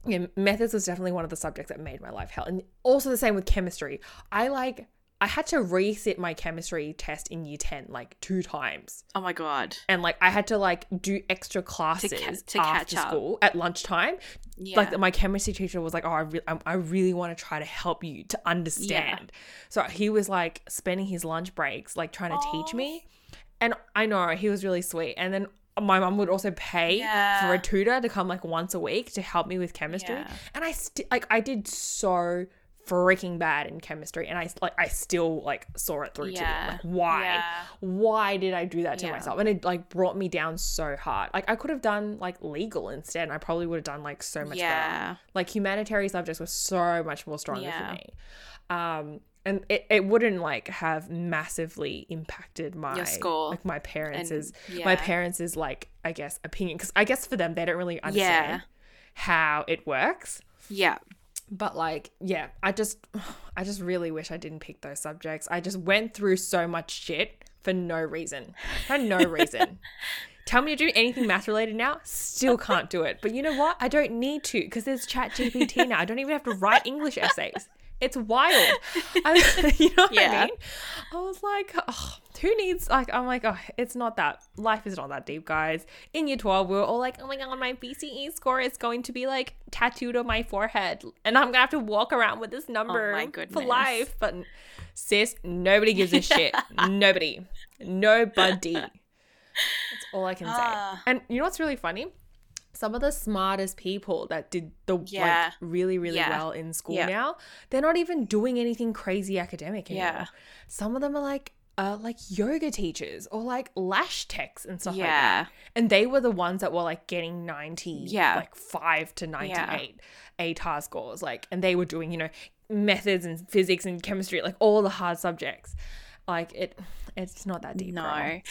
yeah, methods was definitely one of the subjects that made my life hell. And also the same with chemistry. I like I had to resit my chemistry test in year 10 like two times. Oh my god. And like I had to like do extra classes to catch after up. school at lunchtime. Yeah. Like my chemistry teacher was like, "Oh, I, re- I, really want to try to help you to understand." So he was like spending his lunch breaks like trying to teach me. And I know he was really sweet. And then my mom would also pay Yeah. for a tutor to come like once a week to help me with chemistry. Yeah. And I still like I did so freaking bad in chemistry and I like I still like saw it through to Yeah. me. Like why? Yeah. Why did I do that to Yeah. myself? And it like brought me down so hard. Like I could have done like legal instead and I probably would have done like so much better. Like humanitarian subjects were so much more stronger Yeah. for me. Um and it, it wouldn't like have massively impacted my score. like my parents' And- my parents' is like I guess opinion because I guess for them they don't really understand how it works. Yeah. But like, yeah, I just I just really wish I didn't pick those subjects. I just went through so much shit for no reason. For no reason. Tell me to do anything math related now, still can't do it. But you know what? I don't need to because there's Chat GPT now. I don't even have to write English essays. It's wild. I, you know what Yeah. I mean? I was like, oh, who needs like? I'm like, oh, it's not that. Life is not that deep, guys. In year 12, we were all like, oh my god, my VCE score is going to be like tattooed on my forehead, and I'm gonna have to walk around with this number Oh for life. But sis, nobody gives a shit. nobody, nobody. That's all I can say. Ah. And you know what's really funny? Some of the smartest people that did the Yeah. like really really Yeah. well in school Yeah. now, they're not even doing anything crazy academic anymore. Yeah. Some of them are like uh, like yoga teachers or like lash techs and stuff like that. And they were the ones that were like getting 90, Yeah. like 5 to 98 ATAR scores. Like, and they were doing, you know, methods and physics and chemistry, like all the hard subjects. Like it, it's not that deep. No.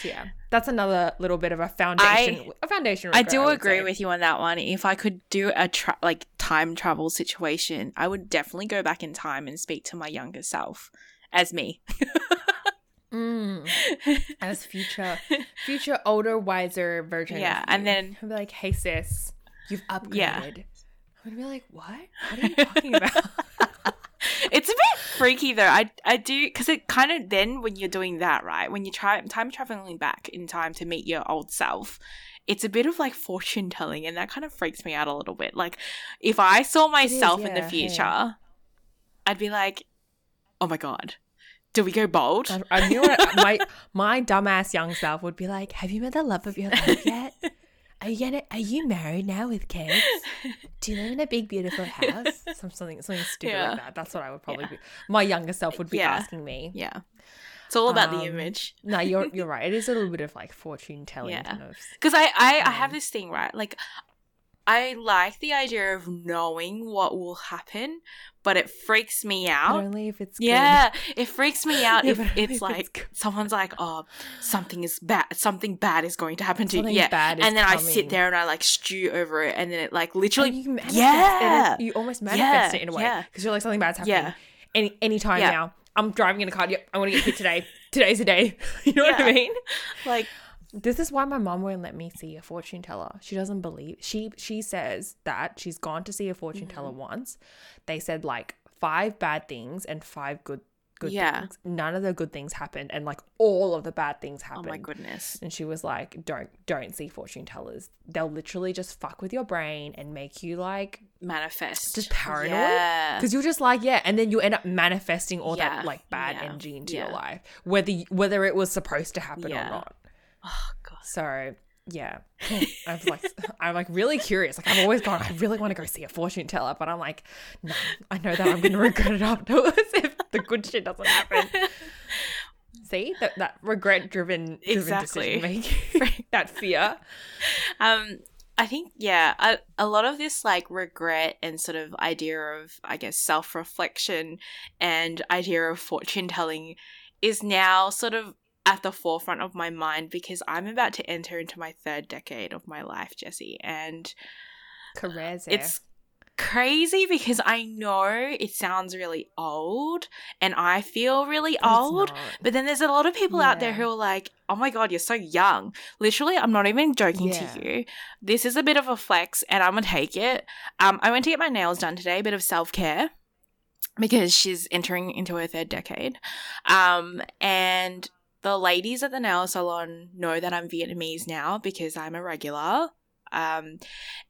yeah, that's another little bit of a foundation. a foundation. I do would agree say. with you on that one. If I could do a tra- like time travel situation, I would definitely go back in time and speak to my younger self as me. Mm. as future, future older, wiser version. Yeah, and then- I'd be like, "Hey sis, you've upgraded." Yeah. I'm gonna be like, "What? What are you talking about?" It's a bit freaky though. I I do because it kind of then when you're doing that right when you try time traveling back in time to meet your old self, it's a bit of like fortune telling, and that kind of freaks me out a little bit. Like if I saw myself is, yeah, in the future, yeah. I'd be like, oh my god. Do we go bold? I, I knew what, my my dumbass young self would be like. Have you met the love of your life yet? Are you gonna, Are you married now with kids? Do you live in a big beautiful house? Some, something something stupid yeah. like that. That's what I would probably yeah. be. My younger self would be yeah. asking me. Yeah. It's all about um, the image. no, you're you're right. It is a little bit of like fortune telling. Yeah. Because I I, um, I have this thing right. Like I like the idea of knowing what will happen, but it freaks me out. But only if it's yeah, it freaks me out yeah, if it's if like it's someone's like, oh, something is bad, something bad is going to happen to you. Yeah, bad and then coming. I sit there and I like stew over it, and then it like literally, you yeah, you almost manifest yeah, it in a way because you're like something bad's happening. Yeah. Any anytime yeah. now, I'm driving in a car. Yep, I want to get hit today. Today's the day. You know what I mean? Like this is why my mom won't let me see a fortune teller. She doesn't believe. She she says that she's gone to see a fortune mm-hmm. teller once. They said like five bad things and five good good yeah. things. None of the good things happened and like all of the bad things happened. Oh my goodness. And she was like, Don't don't see fortune tellers. They'll literally just fuck with your brain and make you like manifest. Just paranoid. Yeah. Cause you're just like, yeah, and then you end up manifesting all yeah. that like bad energy into your life. Whether whether it was supposed to happen or not. Oh god. So yeah, I was like, I'm like really curious. Like I've always gone, I really want to go see a fortune teller, but I'm like, no, I know that I'm going to regret it afterwards if the good shit doesn't happen. See that that regret driven exactly making that fear. Um, I think yeah, a, a lot of this like regret and sort of idea of I guess self reflection and idea of fortune telling is now sort of at the forefront of my mind because I'm about to enter into my third decade of my life, Jessie. And Crazy. it's crazy because I know it sounds really old and I feel really but old. But then there's a lot of people yeah. out there who are like, oh my God, you're so young. Literally, I'm not even joking yeah. to you. This is a bit of a flex and I'm going to take it. Um, I went to get my nails done today, a bit of self care because she's entering into her third decade. Um, and the ladies at the nail salon know that I'm Vietnamese now because I'm a regular. Um,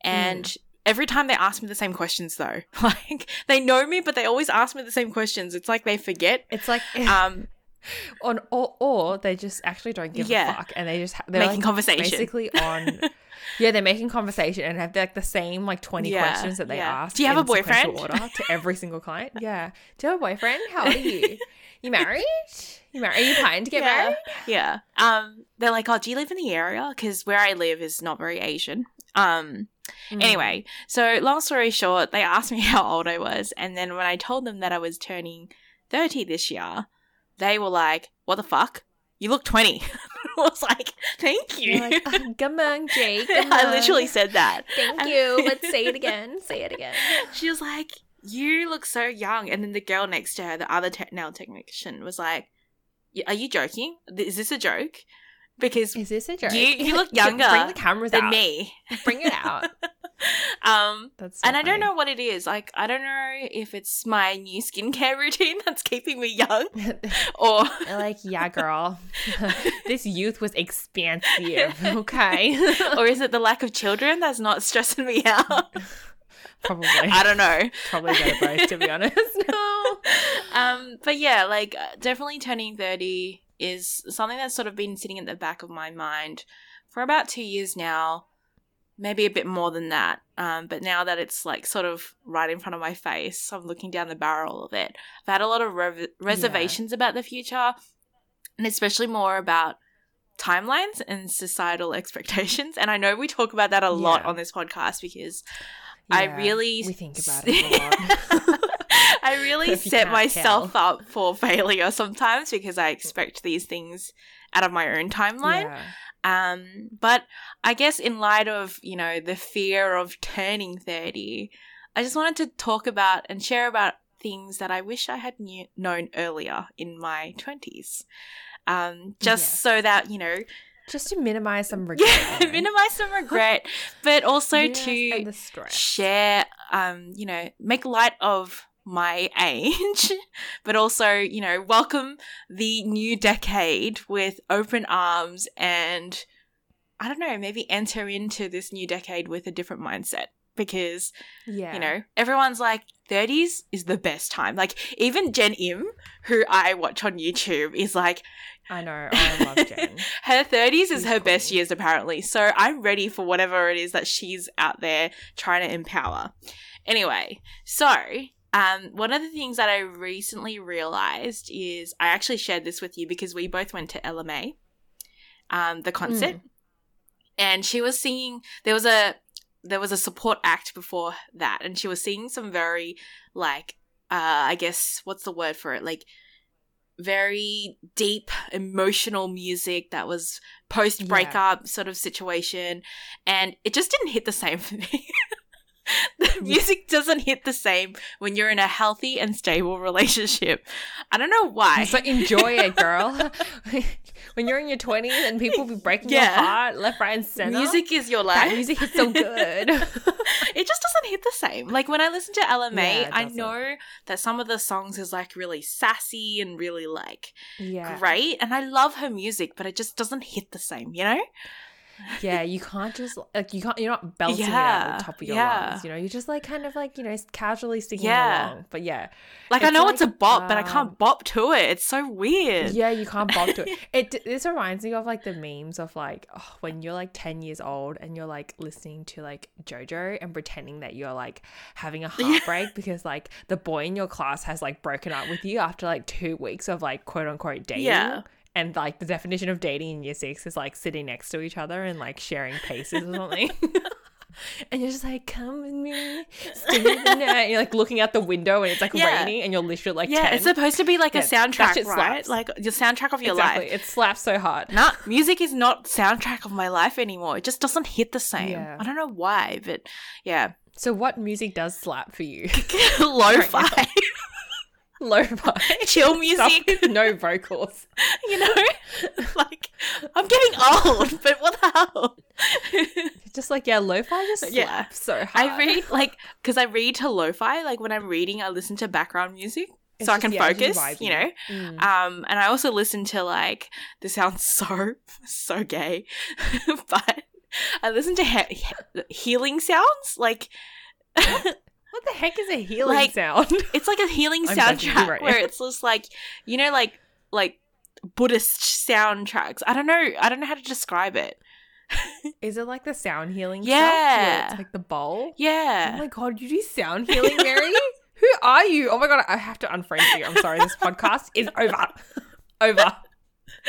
and mm. every time they ask me the same questions, though, like they know me, but they always ask me the same questions. It's like they forget. It's like um. On or, or they just actually don't give yeah. a fuck and they just they're making like conversation basically on yeah they're making conversation and have like the same like 20 yeah, questions that they yeah. ask do you have a boyfriend order to every single client yeah do you have a boyfriend how are you you married? You married? Are you planning to get yeah. married? Yeah. Um, they're like, oh, do you live in the area? Because where I live is not very Asian. Um, mm. anyway, so long story short, they asked me how old I was, and then when I told them that I was turning thirty this year, they were like, "What the fuck? You look 20. I was like, "Thank you." Like, oh, come on, Jake. Come I literally said that. Thank you. Let's say it again. Say it again. She was like, you look so young. And then the girl next to her, the other te- nail technician, was like, are you joking? Is this a joke? Because is this a joke? You, you look younger. Bring the cameras than out. me. Bring it out. um, that's so and I don't know what it is. Like, I don't know if it's my new skincare routine that's keeping me young, or like, yeah, girl, this youth was expansive. Okay, or is it the lack of children that's not stressing me out? Probably. I don't know. Probably better both, to be honest. no. Um, but yeah, like uh, definitely turning 30 is something that's sort of been sitting at the back of my mind for about two years now. Maybe a bit more than that. Um, but now that it's like sort of right in front of my face, I'm looking down the barrel of it. I've had a lot of re- reservations yeah. about the future, and especially more about timelines and societal expectations. And I know we talk about that a lot on this podcast because yeah, I really we think about it a lot. I really set myself tell. up for failure sometimes because I expect these things out of my own timeline. Yeah. Um, but I guess in light of, you know, the fear of turning 30, I just wanted to talk about and share about things that I wish I had knew- known earlier in my 20s. Um, just yes. so that, you know, just to minimize some regret. Yeah, minimize some regret, but also to share, um, you know, make light of my age, but also, you know, welcome the new decade with open arms and I don't know, maybe enter into this new decade with a different mindset because yeah. you know everyone's like 30s is the best time like even Jenn Im who i watch on youtube is like i know i love Jenn her 30s She's is her cool. best years apparently so i'm ready for whatever it is that she's out there trying to empower anyway so um, one of the things that I recently realized is I actually shared this with you because we both went to LMA, um, the concert, mm. and she was singing. There was a there was a support act before that, and she was singing some very like uh, I guess what's the word for it like very deep emotional music that was post breakup yeah. sort of situation and it just didn't hit the same for me music doesn't hit the same when you're in a healthy and stable relationship. I don't know why. So enjoy it, girl. when you're in your 20s and people be breaking yeah. your heart left, right, and center. Music is your life. music is so good. it just doesn't hit the same. Like when I listen to LMA, yeah, I know that some of the songs is like really sassy and really like yeah. great. And I love her music, but it just doesn't hit the same, you know? Yeah, you can't just like you can't. You're not belting yeah, it out the top of your yeah. lungs. You know, you're just like kind of like you know casually singing yeah. along. But yeah, like I know like, it's a bop, um, but I can't um, bop to it. It's so weird. Yeah, you can't bop to it. It this reminds me of like the memes of like oh, when you're like ten years old and you're like listening to like JoJo and pretending that you're like having a heartbreak because like the boy in your class has like broken up with you after like two weeks of like quote unquote dating. Yeah and like the definition of dating in year six is like sitting next to each other and like sharing paces or something. and you're just like, come with me, stay. And you're like looking out the window and it's like yeah. raining and you're literally like, yeah, 10. it's supposed to be like yeah, a soundtrack, right? Like your soundtrack of your exactly. life. It slaps so hard. Nah, music is not soundtrack of my life anymore. It just doesn't hit the same. Yeah. I don't know why, but yeah. So what music does slap for you? Lo-fi. Lo-fi chill music no vocals you know like i'm getting old but what the hell just like yeah lo-fi just slaps yeah. so hard. i read like because i read to lo-fi like when i'm reading i listen to background music it's so just, I can yeah, focus, you know. Mm. Um, and I also listen to like this sounds so so gay, but I listen to he- healing sounds like what the heck is a healing like, sound? It's like a healing soundtrack right where it's just like you know, like like Buddhist soundtracks. I don't know. I don't know how to describe it. is it like the sound healing? Yeah, it's like the bowl. Yeah. Oh my god, you do sound healing, Mary? Who are you? Oh my god, I have to unfriend you. I'm sorry. This podcast is over. over.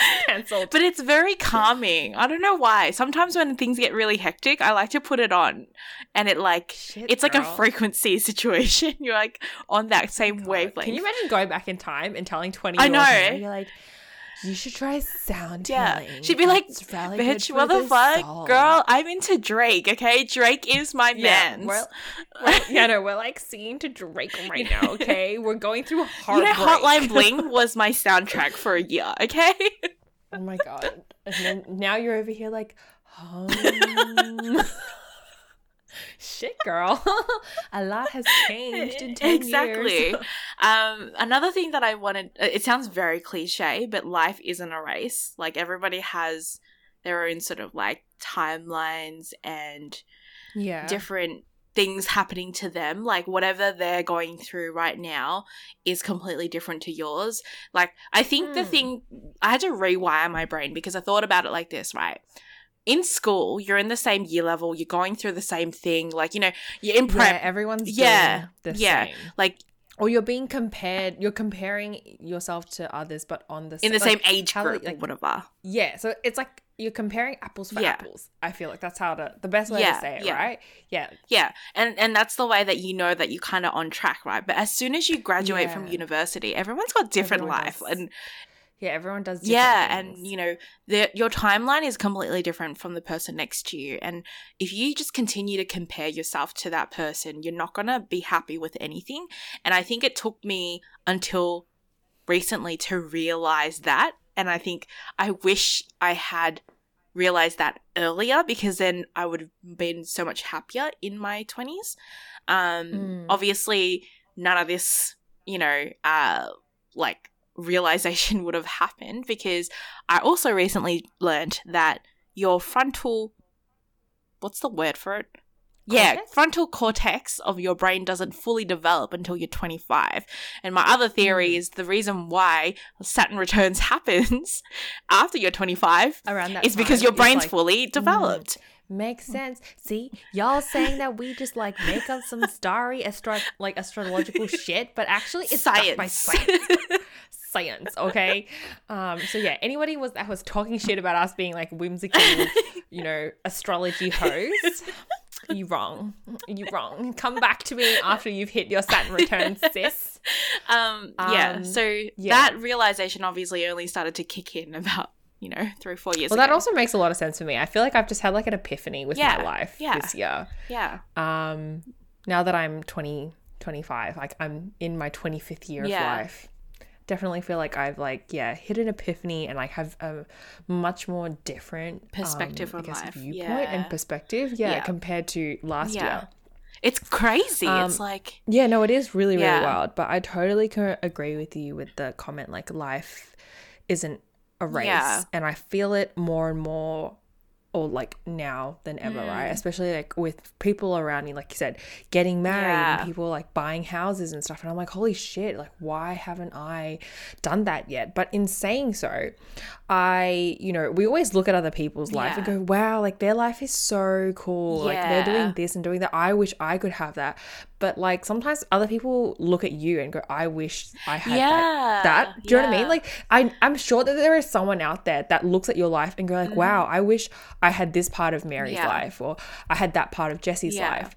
Cancelled. But it's very calming. I don't know why. Sometimes when things get really hectic, I like to put it on and it like Shit, it's girl. like a frequency situation. You're like on that oh same God. wavelength. Can you imagine going back in time and telling 20 I know. you're like you should try sound yeah. healing. She'd be like, really bitch, what the fuck? Soul. Girl, I'm into Drake, okay? Drake is my yeah, man. We're, we're, yeah, no, we're like singing to Drake right now, okay? We're going through hard. You know, Hotline Bling was my soundtrack for a year, okay? oh my god. And then now you're over here like, hum. Shit, girl. a lot has changed in 10 exactly. years. um, another thing that I wanted, uh, it sounds very cliche, but life isn't a race. Like, everybody has their own sort of like timelines and yeah. different things happening to them like whatever they're going through right now is completely different to yours like i think mm. the hmm. thing i had to rewire my brain because i thought about it like this right in school, you're in the same year level, you're going through the same thing, like, you know, you're in prep. Yeah, everyone's yeah, yeah. Same. Like or you're being compared you're comparing yourself to others but on the in the same age group like, whatever yeah so it's like you're comparing apples for yeah. apples i feel like that's how to the best way yeah, to say it yeah. right yeah yeah and and that's the way that you know that you're kind of on track right but as soon as you graduate from university everyone's got different Everyone life does. and yeah, everyone does. yeah, things. and you know, the, your timeline is completely different from the person next to you, and if you just continue to compare yourself to that person, you're not gonna be happy with anything. And I think it took me until recently to realize that, and I think I wish I had realized that earlier because then I would have been so much happier in my twenties. Um, mm. Obviously, none of this, you know, uh, like realization would have happened because I also recently learned that your frontal, what's the word for it? Yeah, cortex? frontal cortex of your brain doesn't fully develop until you're 25. And my other theory mm. is the reason why Saturn returns happens after you're 25 around that is because your brain's like, fully mm. developed. Mm. Makes sense. See, y'all saying that we just like make up some starry astro like astrological shit, but actually it's science by science. Science, okay? Um, so yeah, anybody was that was talking shit about us being like whimsical, you know, astrology hosts. You wrong. You wrong. Come back to me after you've hit your Saturn return, sis. Um, yeah. Um, so yeah. that realization obviously only started to kick in about you know, three or four years well, ago. that also makes a lot of sense for me. I feel like I've just had like an epiphany with yeah, my life yeah, this year. Yeah. Um, now that I'm 20, 25, like I'm in my 25th year yeah. of life, definitely feel like I've like, yeah, hit an epiphany and like have a much more different perspective um, on life. Viewpoint yeah. and perspective. Yeah, Compared to last year. It's crazy. Um, it's like yeah, no, it is really really wild. But I totally can agree with you with the comment like life isn't a race yeah. and I feel it more and more or like now than ever, mm. right? Especially like with people around me, like you said, getting married yeah. and people like buying houses and stuff. And I'm like, holy shit, like, why haven't I done that yet? But in saying so, I, you know, we always look at other people's life yeah. and go, wow, like their life is so cool. Yeah. Like they're doing this and doing that. I wish I could have that. But like sometimes other people look at you and go, I wish I had yeah. that. that. Do you know what I mean? Like I, I'm sure that there is someone out there that looks at your life and go like, mm. wow, I wish I had this part of Mary's life or I had that part of Jessie's life.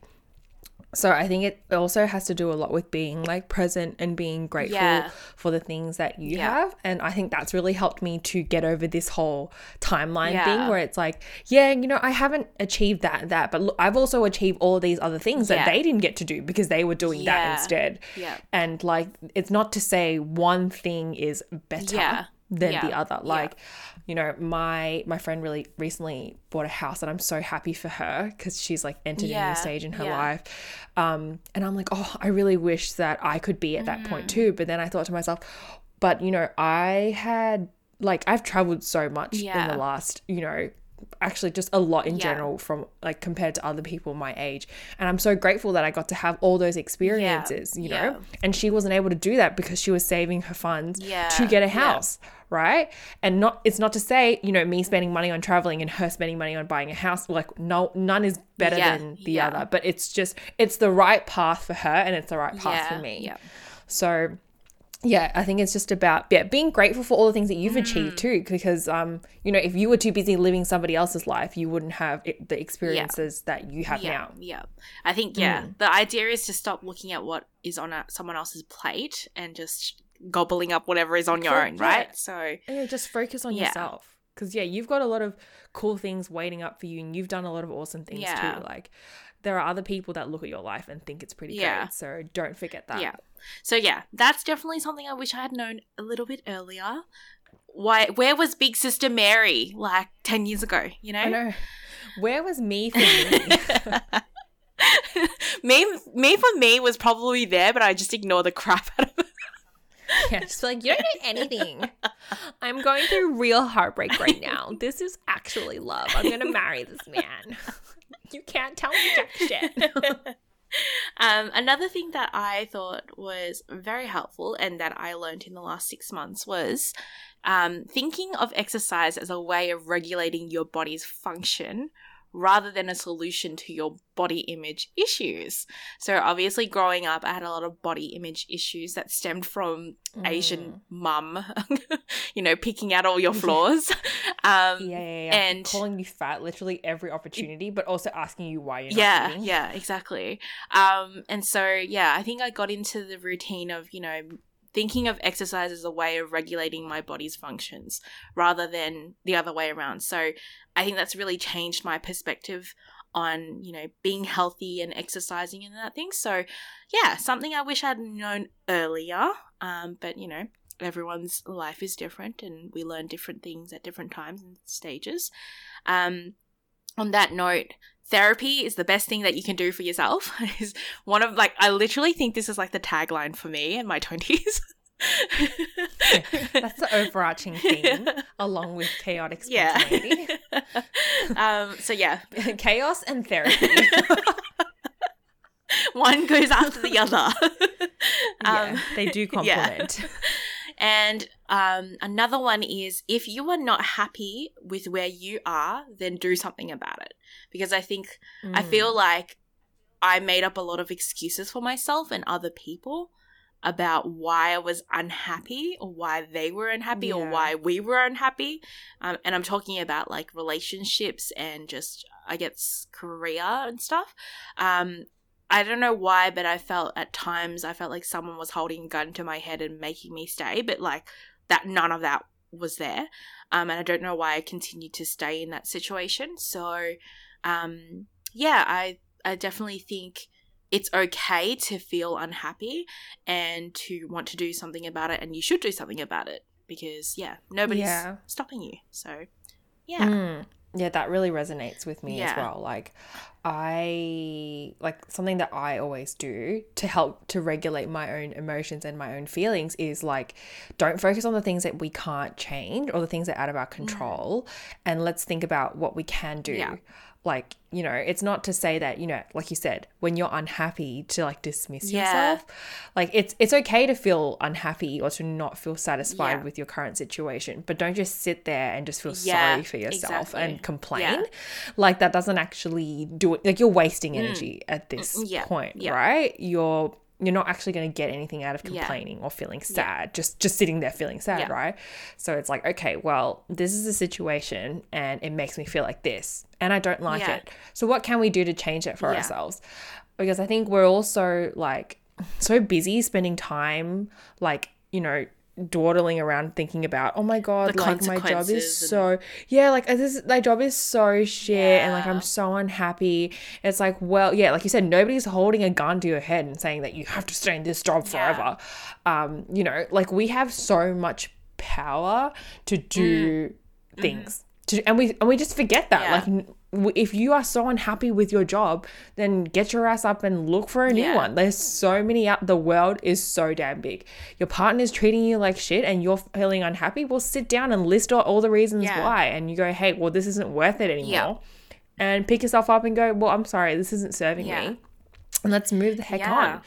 So I think it also has to do a lot with being like present and being grateful yeah. for the things that you yeah. have. And I think that's really helped me to get over this whole timeline yeah. thing where it's like, yeah, you know, I haven't achieved that that, but look, I've also achieved all these other things that they didn't get to do because they were doing that instead. Yeah. And like it's not to say one thing is better than the other. Like you know my my friend really recently bought a house and i'm so happy for her because she's like entered yeah, a new stage in her yeah. life um and i'm like oh i really wish that i could be at that mm. point too but then i thought to myself but you know i had like i've traveled so much yeah. in the last you know actually just a lot in yeah. general from like compared to other people my age and i'm so grateful that i got to have all those experiences yeah. you know yeah. and she wasn't able to do that because she was saving her funds to get a house right? And not it's not to say, you know, me spending money on traveling and her spending money on buying a house, like no none is better than the other, but it's just it's the right path for her and it's the right path for me. So yeah, I think it's just about yeah being grateful for all the things that you've mm. achieved too. Because um, you know, if you were too busy living somebody else's life, you wouldn't have it, the experiences yeah. that you have yeah, now. Yeah, I think yeah, mm. the idea is to stop looking at what is on a, someone else's plate and just gobbling up whatever is on your own, right? So yeah, just focus on yeah. yourself. Because yeah, you've got a lot of cool things waiting up for you, and you've done a lot of awesome things yeah. too. Like there are other people that look at your life and think it's pretty yeah. great. So don't forget that. Yeah. So yeah, that's definitely something I wish I had known a little bit earlier. Why? Where was Big Sister Mary like ten years ago? You know. I know. Where was me for me? me, me for me was probably there, but I just ignore the crap out of it. yeah, just like you don't get anything. I'm going through real heartbreak right now. This is actually love. I'm gonna marry this man. you can't tell me jack shit. um, another thing that I thought was very helpful and that I learned in the last six months was um, thinking of exercise as a way of regulating your body's function rather than a solution to your body image issues. So, obviously, growing up, I had a lot of body image issues that stemmed from mm. Asian mum, you know, picking out all your flaws. Um, yeah, yeah, yeah, And calling you fat literally every opportunity, but also asking you why you're yeah, eating. Yeah, exactly. Um, and so, yeah, I think I got into the routine of, you know, thinking of exercise as a way of regulating my body's functions rather than the other way around. So I think that's really changed my perspective on, you know, being healthy and exercising and that thing. So yeah, something I wish I'd known earlier. Um, but you know, everyone's life is different and we learn different things at different times and stages. Um, on that note, therapy is the best thing that you can do for yourself. is one of like I literally think this is like the tagline for me in my twenties. yeah, that's the overarching theme, along with chaotic spontaneity. Yeah. um, so yeah, chaos and therapy. One goes after the other. um, yeah, they do complement. And um, another one is if you are not happy with where you are, then do something about it. Because I think, mm. I feel like I made up a lot of excuses for myself and other people about why I was unhappy or why they were unhappy yeah. or why we were unhappy. Um, and I'm talking about like relationships and just, I guess, career and stuff. Um, I don't know why, but I felt at times I felt like someone was holding a gun to my head and making me stay, but like that none of that was there. Um, and I don't know why I continued to stay in that situation. So, um, yeah, I I definitely think it's okay to feel unhappy and to want to do something about it, and you should do something about it because yeah, nobody's yeah. stopping you. So, yeah. Mm. Yeah, that really resonates with me yeah. as well. Like, I like something that I always do to help to regulate my own emotions and my own feelings is like, don't focus on the things that we can't change or the things that are out of our mm. control, mm. and let's think about what we can do. Yeah like you know it's not to say that you know like you said when you're unhappy to like dismiss yeah. yourself like it's it's okay to feel unhappy or to not feel satisfied yeah. with your current situation but don't just sit there and just feel yeah, sorry for yourself exactly. and complain like that doesn't actually do it like you're wasting mm. energy mm. at this mm, point right you're you're not actually going to get anything out of complaining yeah. or feeling sad yeah. just just sitting there feeling sad yeah. right so it's like okay well this is a situation and it makes me feel like this and i don't like it so what can we do to change it for ourselves because i think we're also like so busy spending time like you know dawdling around thinking about oh my god the like my job is so yeah like this my job is so shit yeah. and like i'm so unhappy it's like well yeah like you said nobody's holding a gun to your head and saying that you have to stay in this job forever yeah. um you know like we have so much power to do mm. things mm to, and we and we just forget that yeah. like if you are so unhappy with your job, then get your ass up and look for a new yeah. one. There's so many out. The world is so damn big. Your partner is treating you like shit, and you're feeling unhappy. Well, sit down and list out all the reasons yeah. why, and you go, "Hey, well, this isn't worth it anymore," yeah. and pick yourself up and go, "Well, I'm sorry, this isn't serving me," and let's move the heck on.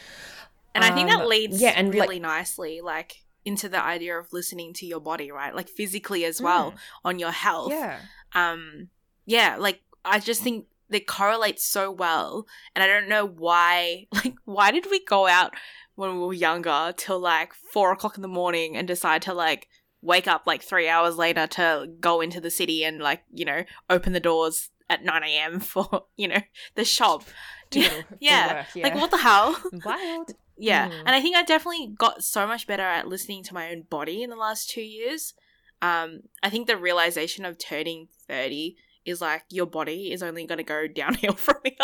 And um, I think that um, leads yeah, and really like, nicely, like into the idea of listening to your body, right? Like physically as well mm. on your health. Yeah. Um. Yeah. Like I just think they correlate so well. And I don't know why, like, why did we go out when we were younger till like four o'clock in the morning and decide to like wake up like three hours later to go into the city and like, you know, open the doors at 9 a.m. for, you know, the shop. yeah. yeah. Like, what the hell? Wild. yeah. Mm. And I think I definitely got so much better at listening to my own body in the last two years. Um, I think the realization of turning 30 is like your body is only going to go downhill from here.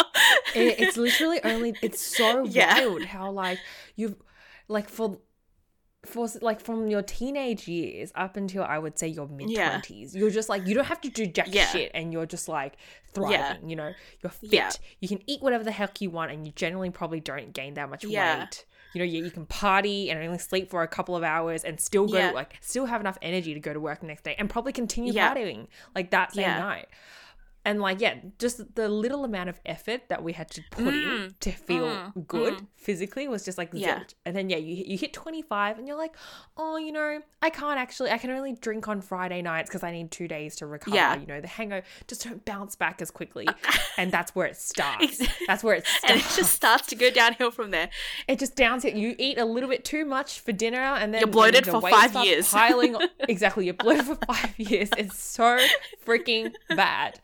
it, it's literally only it's so yeah. wild how like you've like for for like from your teenage years up until I would say your mid twenties, yeah. you're just like you don't have to do jack yeah. shit, and you're just like thriving. Yeah. You know, you're fit. You can eat whatever the heck you want, and you generally probably don't gain that much weight you know, you, you can party and only sleep for a couple of hours and still go yeah. like still have enough energy to go to work the next day and probably continue yeah. partying like that same yeah. night and like yeah just the little amount of effort that we had to put mm. in to feel mm. good mm. physically was just like yeah. and then yeah you, you hit 25 and you're like oh you know i can't actually i can only drink on friday nights because i need two days to recover yeah. you know the hangover just don't bounce back as quickly and that's where it starts that's where it starts and it just starts to go downhill from there it just downs it you eat a little bit too much for dinner and then you're bloated the for five years piling exactly you're bloated for five years it's so freaking bad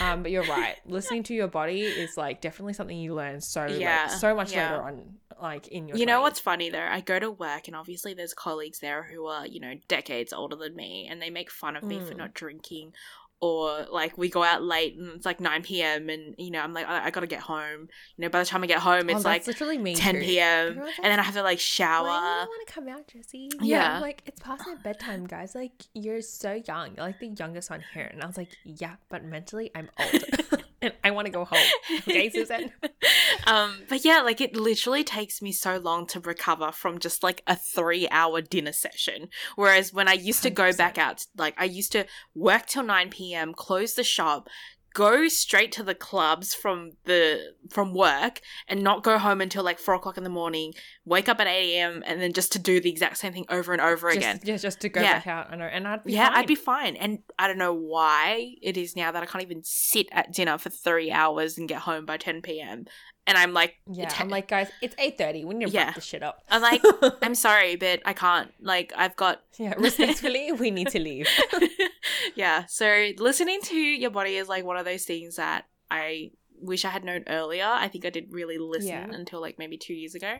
um, but you're right. Listening to your body is like definitely something you learn so yeah, like, so much yeah. later on, like in your. You 20s. know what's funny though? I go to work and obviously there's colleagues there who are you know decades older than me, and they make fun of me mm. for not drinking or like we go out late and it's like 9 p.m. and you know I'm like I, I gotta get home. You know by the time I get home Oh, it's that's like literally me 10 too. p.m. Everyone's and then I have to like shower. Why do you want to come out, Jessie? Yeah, Yeah. I'm like it's past my bedtime, guys. Like you're so young. You're like the youngest one here, and I was like, yeah, but mentally I'm old, and I want to go home. Okay, Susan. um, but yeah, like it literally takes me so long to recover from just like a three hour dinner session. Whereas when I used to go back 100%. out, like I used to work till 9 p.m., close the shop, go straight to the clubs from the from work and not go home until like four o'clock in the morning, wake up at 8 a.m. and then just to do the exact same thing over and over again. Yeah, just to go Yeah. back out. I know, and I'd be Yeah, fine. I'd be fine. And I don't know why it is now that I can't even sit at dinner for three hours and get home by 10 p.m. And I'm like, Yeah, I'm like, guys, it's eight thirty. We need to Yeah. wrap this shit up. I'm like, I'm sorry, but I can't. Like, I've got. yeah, respectfully, we need to leave. yeah. So listening to your body is like one of those things that I wish I had known earlier. I think I did really listen Yeah. until like maybe two years ago,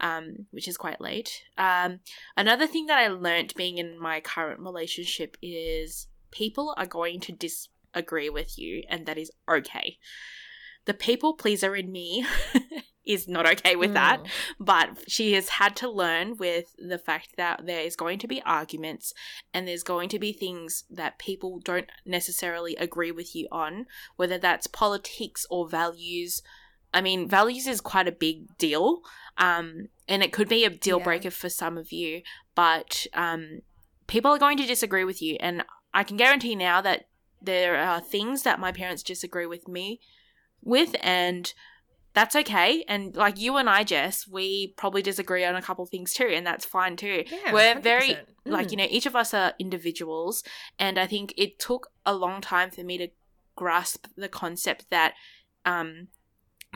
um, which is quite late. Um, another thing that I learnt being in my current relationship is people are going to disagree with you, and that is okay. The people pleaser in me is not okay with that Mm. but she has had to learn with the fact that there is going to be arguments and there's going to be things that people don't necessarily agree with you on, whether that's politics or values. I mean, values is quite a big deal, um, and it could be a deal Yeah. breaker for some of you, but um, people are going to disagree with you. And I can guarantee now that there are things that my parents disagree with me with, and that's okay. And like you and I, Jess, we probably disagree on a couple things too, and that's fine too. Yeah, We're very 100%. like Mm. you know each of us are individuals, and I think it took a long time for me to grasp the concept that um,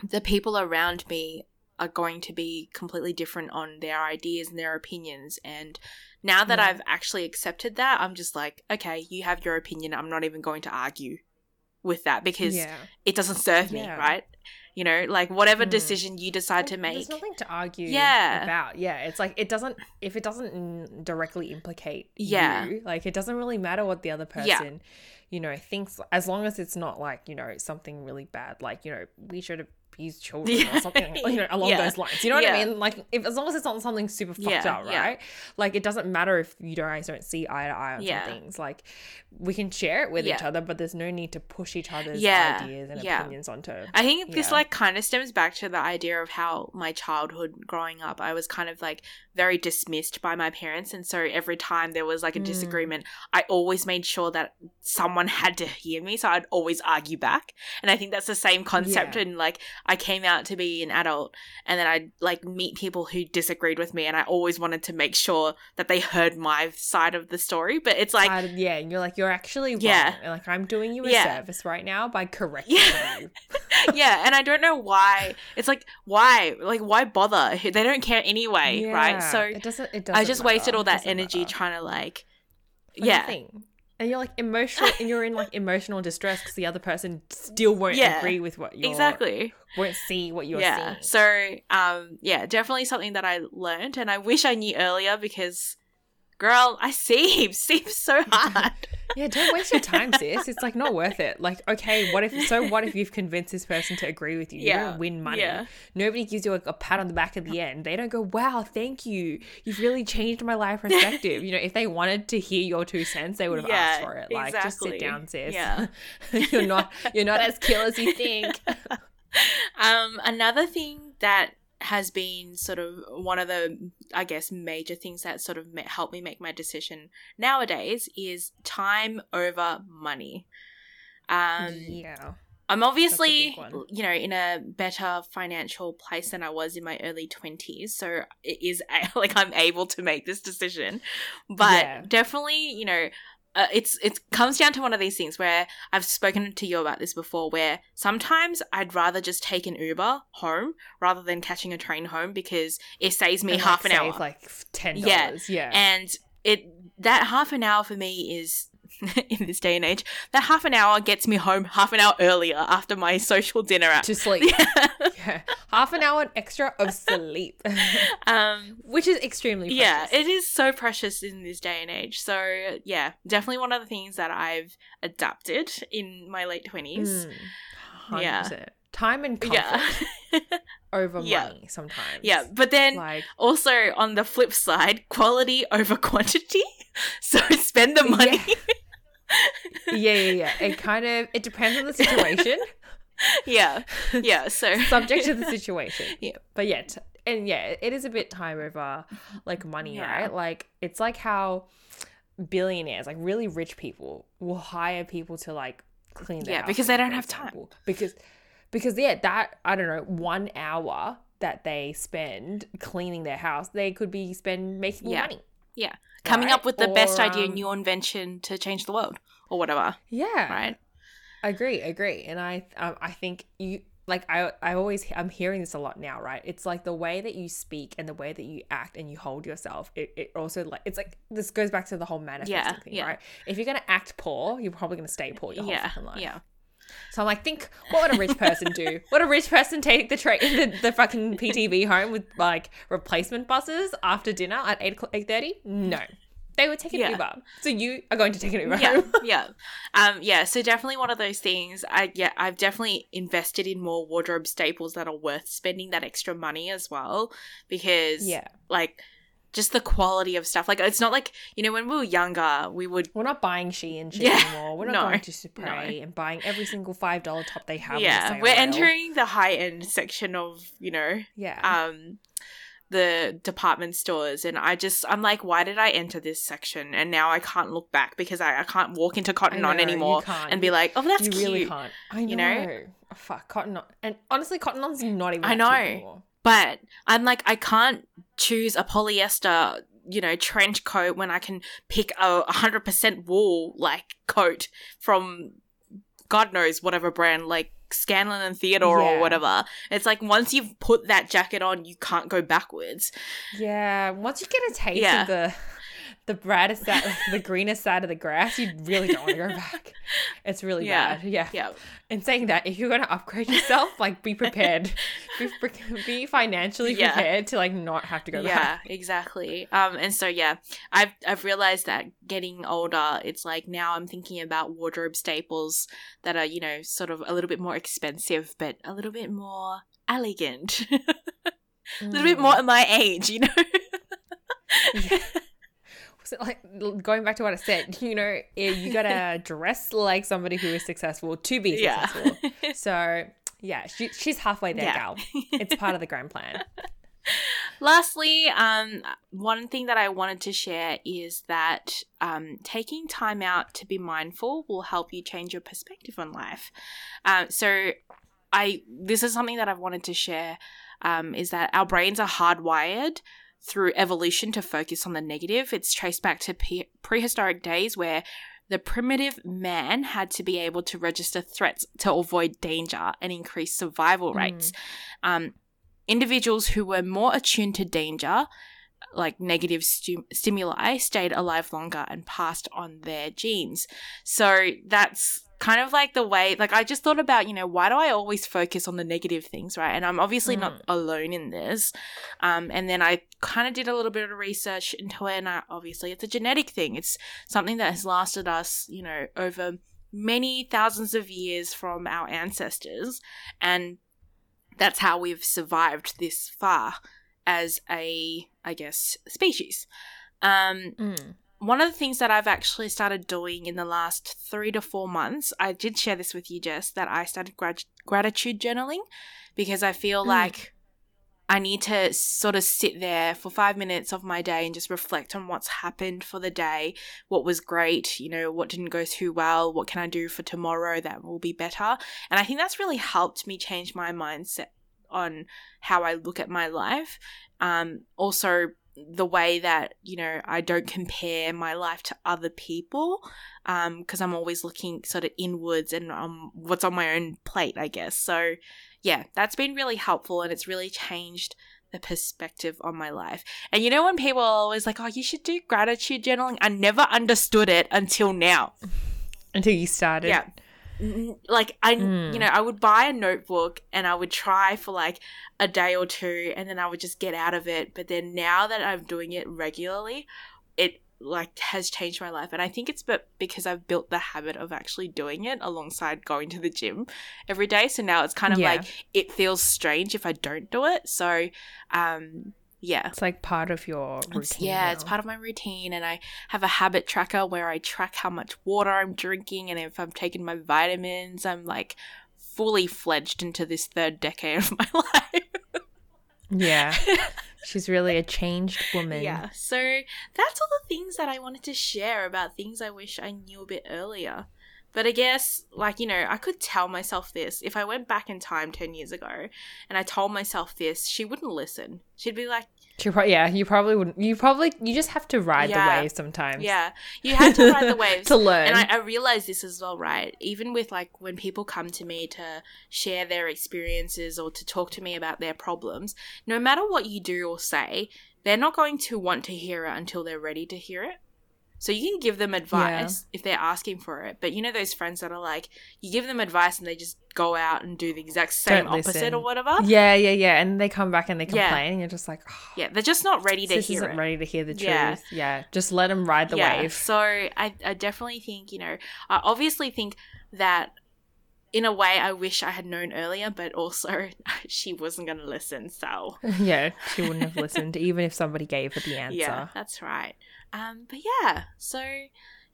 the people around me are going to be completely different on their ideas and their opinions and now that Yeah. I've actually accepted that I'm just like okay you have your opinion I'm not even going to argue with that because yeah. it doesn't serve me, Yeah. right? You know, like whatever Mm. decision you decide to make. There's nothing to argue Yeah. about. Yeah, it's like it doesn't if it doesn't directly implicate Yeah. you, like it doesn't really matter what the other Yeah. person, you know, thinks as long as it's not like, you know, something really bad, like, you know, we should abuse children or something you know, along Yeah. those lines. You know what Yeah. I mean? Like if as long as it's not something super fucked Yeah, up, right? Like it doesn't matter if you guys don't see eye to eye on some things. Like we can share it with each other, but there's no need to push each other's ideas and opinions onto I think this like kind of stems back to the idea of how my childhood growing up, I was kind of like very dismissed by my parents, and so every time there was like a Mm. disagreement, I always made sure that someone had to hear me, so I'd always argue back. And I think that's the same concept. And like I came out to be an adult, and then I'd like meet people who disagreed with me, and I always wanted to make sure that they heard my side of the story. But it's like of- yeah, and you're like, you're actually wrong. Yeah. And like, I'm doing you a Yeah. service right now by correcting Yeah. you. yeah, and I don't know why. It's like why, like why bother? They don't care anyway, right? So it doesn't. It doesn't. I just wasted all that energy matter. trying to like, For yeah. And you're like emotional, and you're in like emotional distress because the other person still won't Yeah. agree with what you're exactly. won't see what you're yeah. seeing. So, um, yeah, definitely something that I learned, and I wish I knew earlier because, girl, I seep, seep so hard. Yeah, don't waste your time, sis. It's like not worth it. Like, okay, what if so what if you've convinced this person to agree with you? You don't win money. yeah. Nobody gives you a, a pat on the back at the end. They don't go, Wow, thank you. You've really changed my life perspective. you know, if they wanted to hear your two cents, they would have asked for it. Like just sit down, sis. Yeah. you're not you're not as kill as you think. Um, another thing that has been sort of one of the, I guess, major things that sort of ma- help me make my decision nowadays is time over money. Um, yeah. I'm obviously, you know, in a better financial place than I was in my early 20s. So it is like I'm able to make this decision. But Yeah. definitely, you know, uh, it's it comes down to one of these things where I've spoken to you about this before where sometimes I'd rather just take an Uber home rather than catching a train home because it saves me And, half like, an save, hour. like $10 Yeah. Yeah. And it that half an hour for me is in this day and age, that half an hour gets me home half an hour earlier after my social dinner at to sleep. Yeah. yeah. Half an hour extra of sleep. um, which is extremely precious. Yeah, it is so precious in this day and age. So, yeah, definitely one of the things that I've adapted in my late 20s. Mm, yeah. Time and comfort. Yeah. over yeah. money sometimes. Yeah, but then like, also on the flip side, quality over quantity. So spend the money. Yeah. Yeah, yeah, yeah. It kind of it depends on the situation. yeah, yeah. So subject to the situation. Yeah, but yeah, t- and yeah, it is a bit time over like money, yeah. right? Like it's like how billionaires, like really rich people, will hire people to like clean their house. yeah because they don't have time because because yeah that i don't know one hour that they spend cleaning their house they could be spend making yeah. money yeah. Coming right? up with the or, best idea um, new invention to change the world or whatever. Yeah. Right? Agree agree. And i um, i think you like I, I always i'm hearing this a lot now right? It's like the way that you speak and the way that you act and you hold yourself it, it also like it's like this goes back to the whole manifesting yeah, thing yeah. right? If you're gonna act poor you're probably gonna stay poor your whole yeah, fucking life. yeah so I'm like, think what would a rich person do? Would a rich person take the train, the, the fucking PTV home with like replacement buses after dinner at eight eight thirty? No, they would take an yeah. Uber. So you are going to take an Uber yeah, home. yeah, um, yeah. So definitely one of those things. I yeah, I've definitely invested in more wardrobe staples that are worth spending that extra money as well because yeah, like just the quality of stuff. Like it's not like you know when we were younger, we would. We're not buying Shein shit yeah, anymore. We're not no, going to Supre no. and buying every single five dollar top they have. Yeah, we're entering the high end section of you know. Yeah. Um, the department stores and I just I'm like why did I enter this section and now I can't look back because I, I can't walk into Cotton know, On anymore and be like oh that's you cute. really can't I know. you know oh, fuck Cotton On and honestly Cotton On's not even I know but I'm like, I can't choose a polyester, you know, trench coat when I can pick a 100% wool, like, coat from God knows whatever brand, like Scanlan and Theodore yeah. or whatever. It's like once you've put that jacket on, you can't go backwards. Yeah, once you get a taste yeah. of the the brightest side, the greenest side of the grass, you really don't want to go back. It's really yeah. bad. Yeah. Yeah. And saying that, if you're going to upgrade yourself, like be prepared, be, be financially yeah. prepared to like not have to go yeah, back. Yeah, exactly. Um, and so yeah, I've I've realized that getting older, it's like now I'm thinking about wardrobe staples that are you know sort of a little bit more expensive, but a little bit more elegant. a little mm. bit more at my age, you know. yeah so like going back to what I said, you know, you gotta dress like somebody who is successful to be successful. Yeah. so yeah, she, she's halfway there, yeah. gal. It's part of the grand plan. Lastly, um, one thing that I wanted to share is that um, taking time out to be mindful will help you change your perspective on life. Um, so, I this is something that I've wanted to share. Um, is that our brains are hardwired through evolution to focus on the negative. It's traced back to pre- prehistoric days where the primitive man had to be able to register threats to avoid danger and increase survival mm. rates. Mm. Um, individuals who were more attuned to danger, like negative stu- stimuli, stayed alive longer and passed on their genes. So that's kind of like the way like i just thought about you know why do i always focus on the negative things right? And i'm obviously mm. not alone in this. Um, and then i kind of did a little bit of research into it and I, obviously it's a genetic thing. It's something that has lasted us you know over many thousands of years from our ancestors and that's how we've survived this far as a i guess species. Um, mm one of the things that I've actually started doing in the last three to four months, I did share this with you, Jess, that I started gratitude journaling because I feel mm. like I need to sort of sit there for five minutes of my day and just reflect on what's happened for the day, what was great, you know, what didn't go too well, what can I do for tomorrow that will be better. And I think that's really helped me change my mindset on how I look at my life. Um, also, the way that you know I don't compare my life to other people um, because um, I'm always looking sort of inwards and um, what's on my own plate, I guess. So yeah, that's been really helpful and it's really changed the perspective on my life. And you know, when people are always like, oh, you should do gratitude journaling, I never understood it until now. Until you started. Yeah. Like, I, mm. you know, I would buy a notebook and I would try for like a day or two and then I would just get out of it. But then now that I'm doing it regularly, it like has changed my life and i think it's but because i've built the habit of actually doing it alongside going to the gym every day so now it's kind of yeah. like it feels strange if i don't do it so um yeah it's like part of your routine it's, yeah now. it's part of my routine and i have a habit tracker where i track how much water i'm drinking and if i'm taking my vitamins i'm like fully fledged into this third decade of my life yeah She's really a changed woman. Yeah. So that's all the things that I wanted to share about things I wish I knew a bit earlier. But I guess, like, you know, I could tell myself this. If I went back in time 10 years ago and I told myself this, she wouldn't listen. She'd be like, Pro- yeah, you probably wouldn't. You probably, you just have to ride yeah. the waves sometimes. Yeah. You have to ride the waves. to learn. And I, I realize this as well, right? Even with like when people come to me to share their experiences or to talk to me about their problems, no matter what you do or say, they're not going to want to hear it until they're ready to hear it. So you can give them advice yeah. if they're asking for it. But you know those friends that are like, you give them advice and they just go out and do the exact same opposite or whatever. Yeah, yeah, yeah. And they come back and they complain, yeah. and you're just like, oh, yeah, they're just not ready to hear isn't it. ready to hear the truth. Yeah, yeah. just let them ride the yeah. wave. So I, I definitely think you know, I obviously think that in a way I wish I had known earlier, but also she wasn't going to listen. So yeah, she wouldn't have listened even if somebody gave her the answer. Yeah, that's right. Um, but yeah, so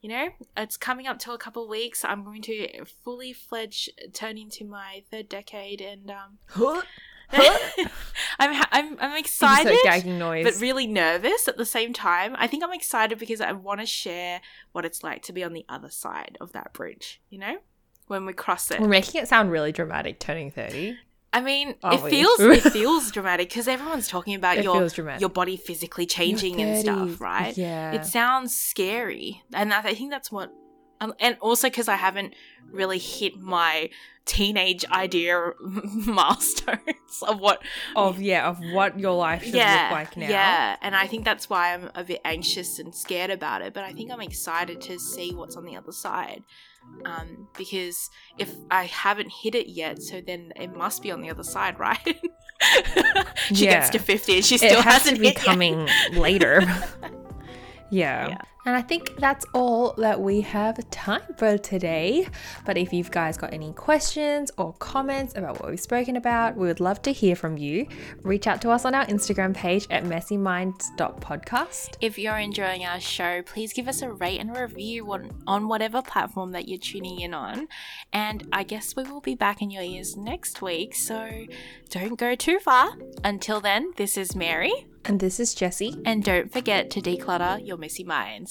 you know, it's coming up to a couple weeks. I'm going to fully fledged turn into my third decade, and um, I'm I'm I'm excited, gagging noise, but really nervous at the same time. I think I'm excited because I want to share what it's like to be on the other side of that bridge. You know, when we cross it. We're making it sound really dramatic. Turning thirty. I mean, it feels it feels dramatic because everyone's talking about it your your body physically changing and stuff, right? Yeah, it sounds scary, and I think that's what. Um, and also because I haven't really hit my teenage idea milestones of what of yeah of what your life should yeah, look like now. Yeah, and I think that's why I'm a bit anxious and scared about it. But I think I'm excited to see what's on the other side um, because if I haven't hit it yet, so then it must be on the other side, right? she yeah. gets to 50 and she still it has hasn't to be coming later. yeah. yeah. And I think that's all that we have time for today. But if you've guys got any questions or comments about what we've spoken about, we would love to hear from you. Reach out to us on our Instagram page at messieminds.podcast. If you're enjoying our show, please give us a rate and review on, on whatever platform that you're tuning in on. And I guess we will be back in your ears next week, so don't go too far. Until then, this is Mary. And this is Jessie. And don't forget to declutter your messy minds.